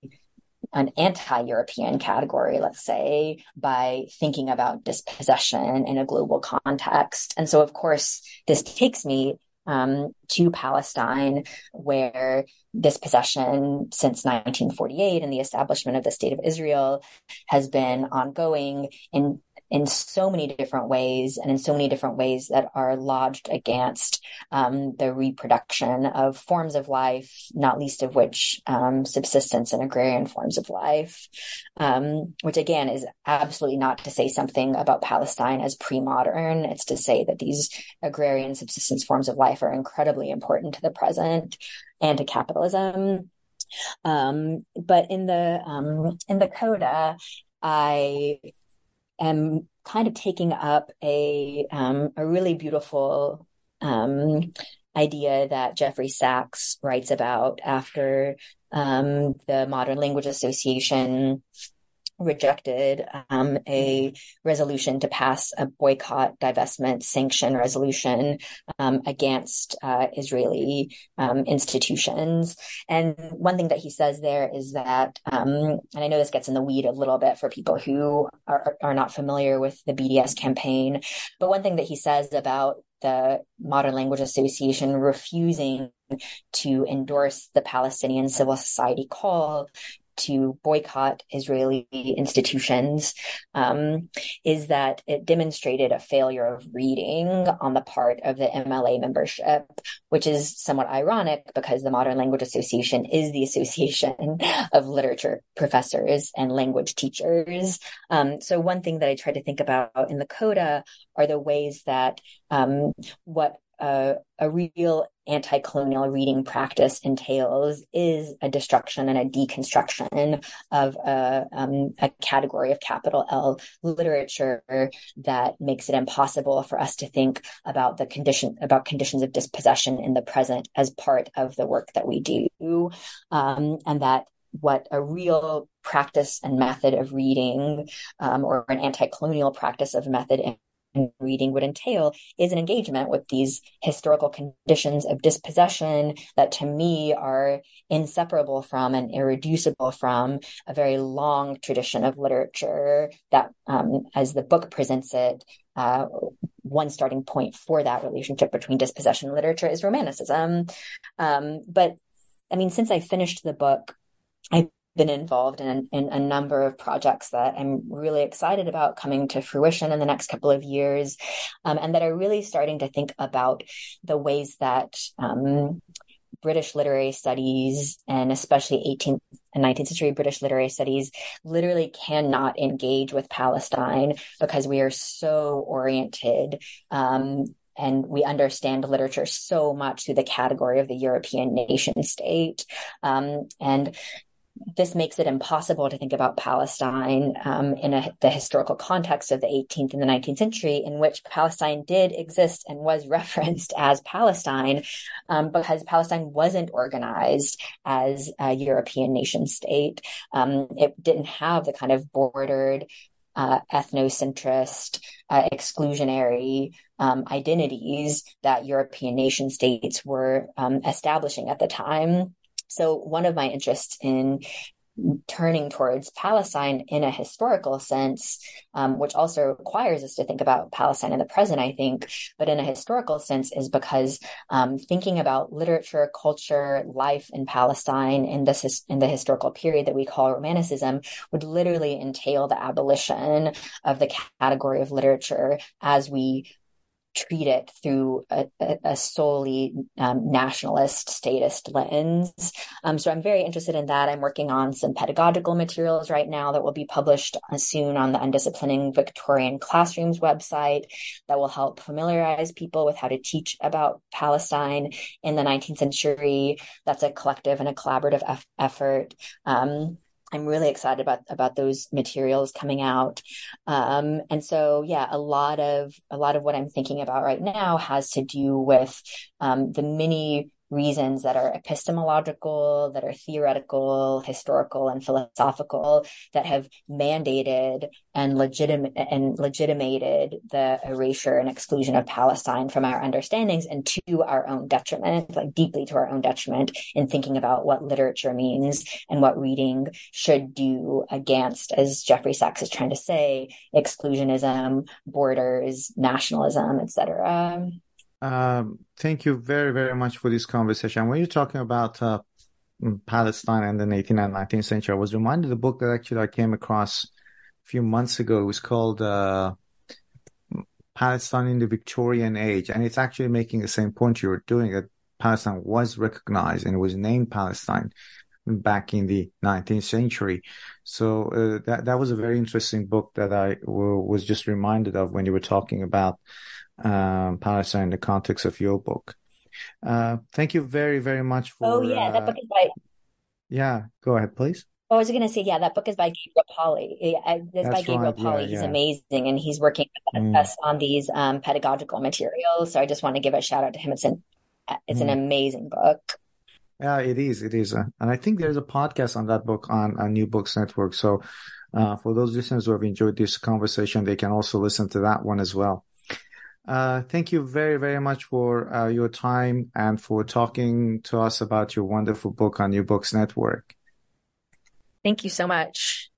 an anti-European category, let's say, by thinking about dispossession in a global context. And so, of course, this takes me um, to Palestine, where dispossession since 1948 and the establishment of the state of Israel has been ongoing in in so many different ways and in so many different ways that are lodged against um, the reproduction of forms of life, not least of which um, subsistence and agrarian forms of life, um, which again is absolutely not to say something about Palestine as pre-modern. It's to say that these agrarian subsistence forms of life are incredibly important to the present and to capitalism. Um, but in the um, in the coda, I am kind of taking up a um, a really beautiful um, idea that Jeffrey Sacks writes about after um, the Modern Language Association rejected um, a resolution to pass a boycott, divestment, sanction resolution um, against uh, Israeli um, institutions. And one thing that he says there is that, um, and I know this gets in the weed a little bit for people who are, are not familiar with the BDS campaign, but one thing that he says about the Modern Language Association refusing to endorse the Palestinian civil society call to boycott Israeli institutions um, is that it demonstrated a failure of reading on the part of the MLA membership, which is somewhat ironic because the Modern Language Association is the association of literature professors and language teachers. Um, so one thing that I try to think about in the coda are the ways that um, what uh, a real anti-colonial reading practice entails is a destruction and a deconstruction of a, um, a category of capital L literature that makes it impossible for us to think about the condition about conditions of dispossession in the present as part of the work that we do, um, and that what a real practice and method of reading um, or an anti-colonial practice of method reading would entail is an engagement with these historical conditions of dispossession that to me are inseparable from and irreducible from a very long tradition of literature that um, as the book presents it uh, one starting point for that relationship between dispossession and literature is romanticism. Um, but i mean since i finished the book I've been involved in, in a number of projects that I'm really excited about coming to fruition in the next couple of years, um, and that are really starting to think about the ways that um, British literary studies and especially 18th and 19th century British literary studies literally cannot engage with Palestine because we are so oriented um, and we understand literature so much through the category of the European nation state. Um, and this makes it impossible to think about Palestine um, in a, the historical context of the 18th and the 19th century, in which Palestine did exist and was referenced as Palestine, um, because Palestine wasn't organized as a European nation state. Um, it didn't have the kind of bordered uh, ethnocentrist, uh, exclusionary um, identities that European nation states were um, establishing at the time. So one of my interests in turning towards Palestine in a historical sense, um, which also requires us to think about Palestine in the present, I think, but in a historical sense is because um, thinking about literature, culture, life in Palestine in this in the historical period that we call Romanticism would literally entail the abolition of the category of literature as we treat it through a, a solely um, nationalist statist lens. Um, so I'm very interested in that. I'm working on some pedagogical materials right now that will be published soon on the Undisciplining Victorian Classrooms website that will help familiarize people with how to teach about Palestine in the 19th century. That's a collective and a collaborative eff- effort. Um, I'm really excited about about those materials coming out. Um, and so, yeah, a lot of a lot of what I'm thinking about right now has to do with um, the many reasons that are epistemological, that are theoretical, historical, and philosophical that have mandated and and legitimated the erasure and exclusion of Palestine from our understandings and to our own detriment, like deeply to our own detriment in thinking about what literature means and what reading should do against, as Jeffrey Sacks is trying to say, exclusionism, borders, nationalism, etc. Um, thank you very, very much for this conversation. When you're talking about uh, mm, Palestine and the 18th and 19th century, I was reminded of the book that actually I came across a few months ago. It was called uh, Palestine in the Victorian Age, and it's actually making the same point you were doing that Palestine was recognized and it was named Palestine back in the 19th century. So uh, that that was a very interesting book that I w- was just reminded of when you were talking about um, Palestine in the context of your book. Uh, thank you very, very much for. Oh yeah, that book is by. Yeah, go ahead, please. Oh, I was going to say, yeah, that book is by Gabriel Polley. It's by Gabriel right. Polley. Yeah, he's yeah. amazing, and he's working with mm. us on these um, pedagogical materials. So I just want to give a shout out to him. It's an it's mm. an amazing book. Yeah, it is. It is, uh, and I think there's a podcast on that book on, on New Books Network. So uh, for those listeners who have enjoyed this conversation, they can also listen to that one as well. Uh, thank you very, very much for uh, your time and for talking to us about your wonderful book on New Books Network. Thank you so much.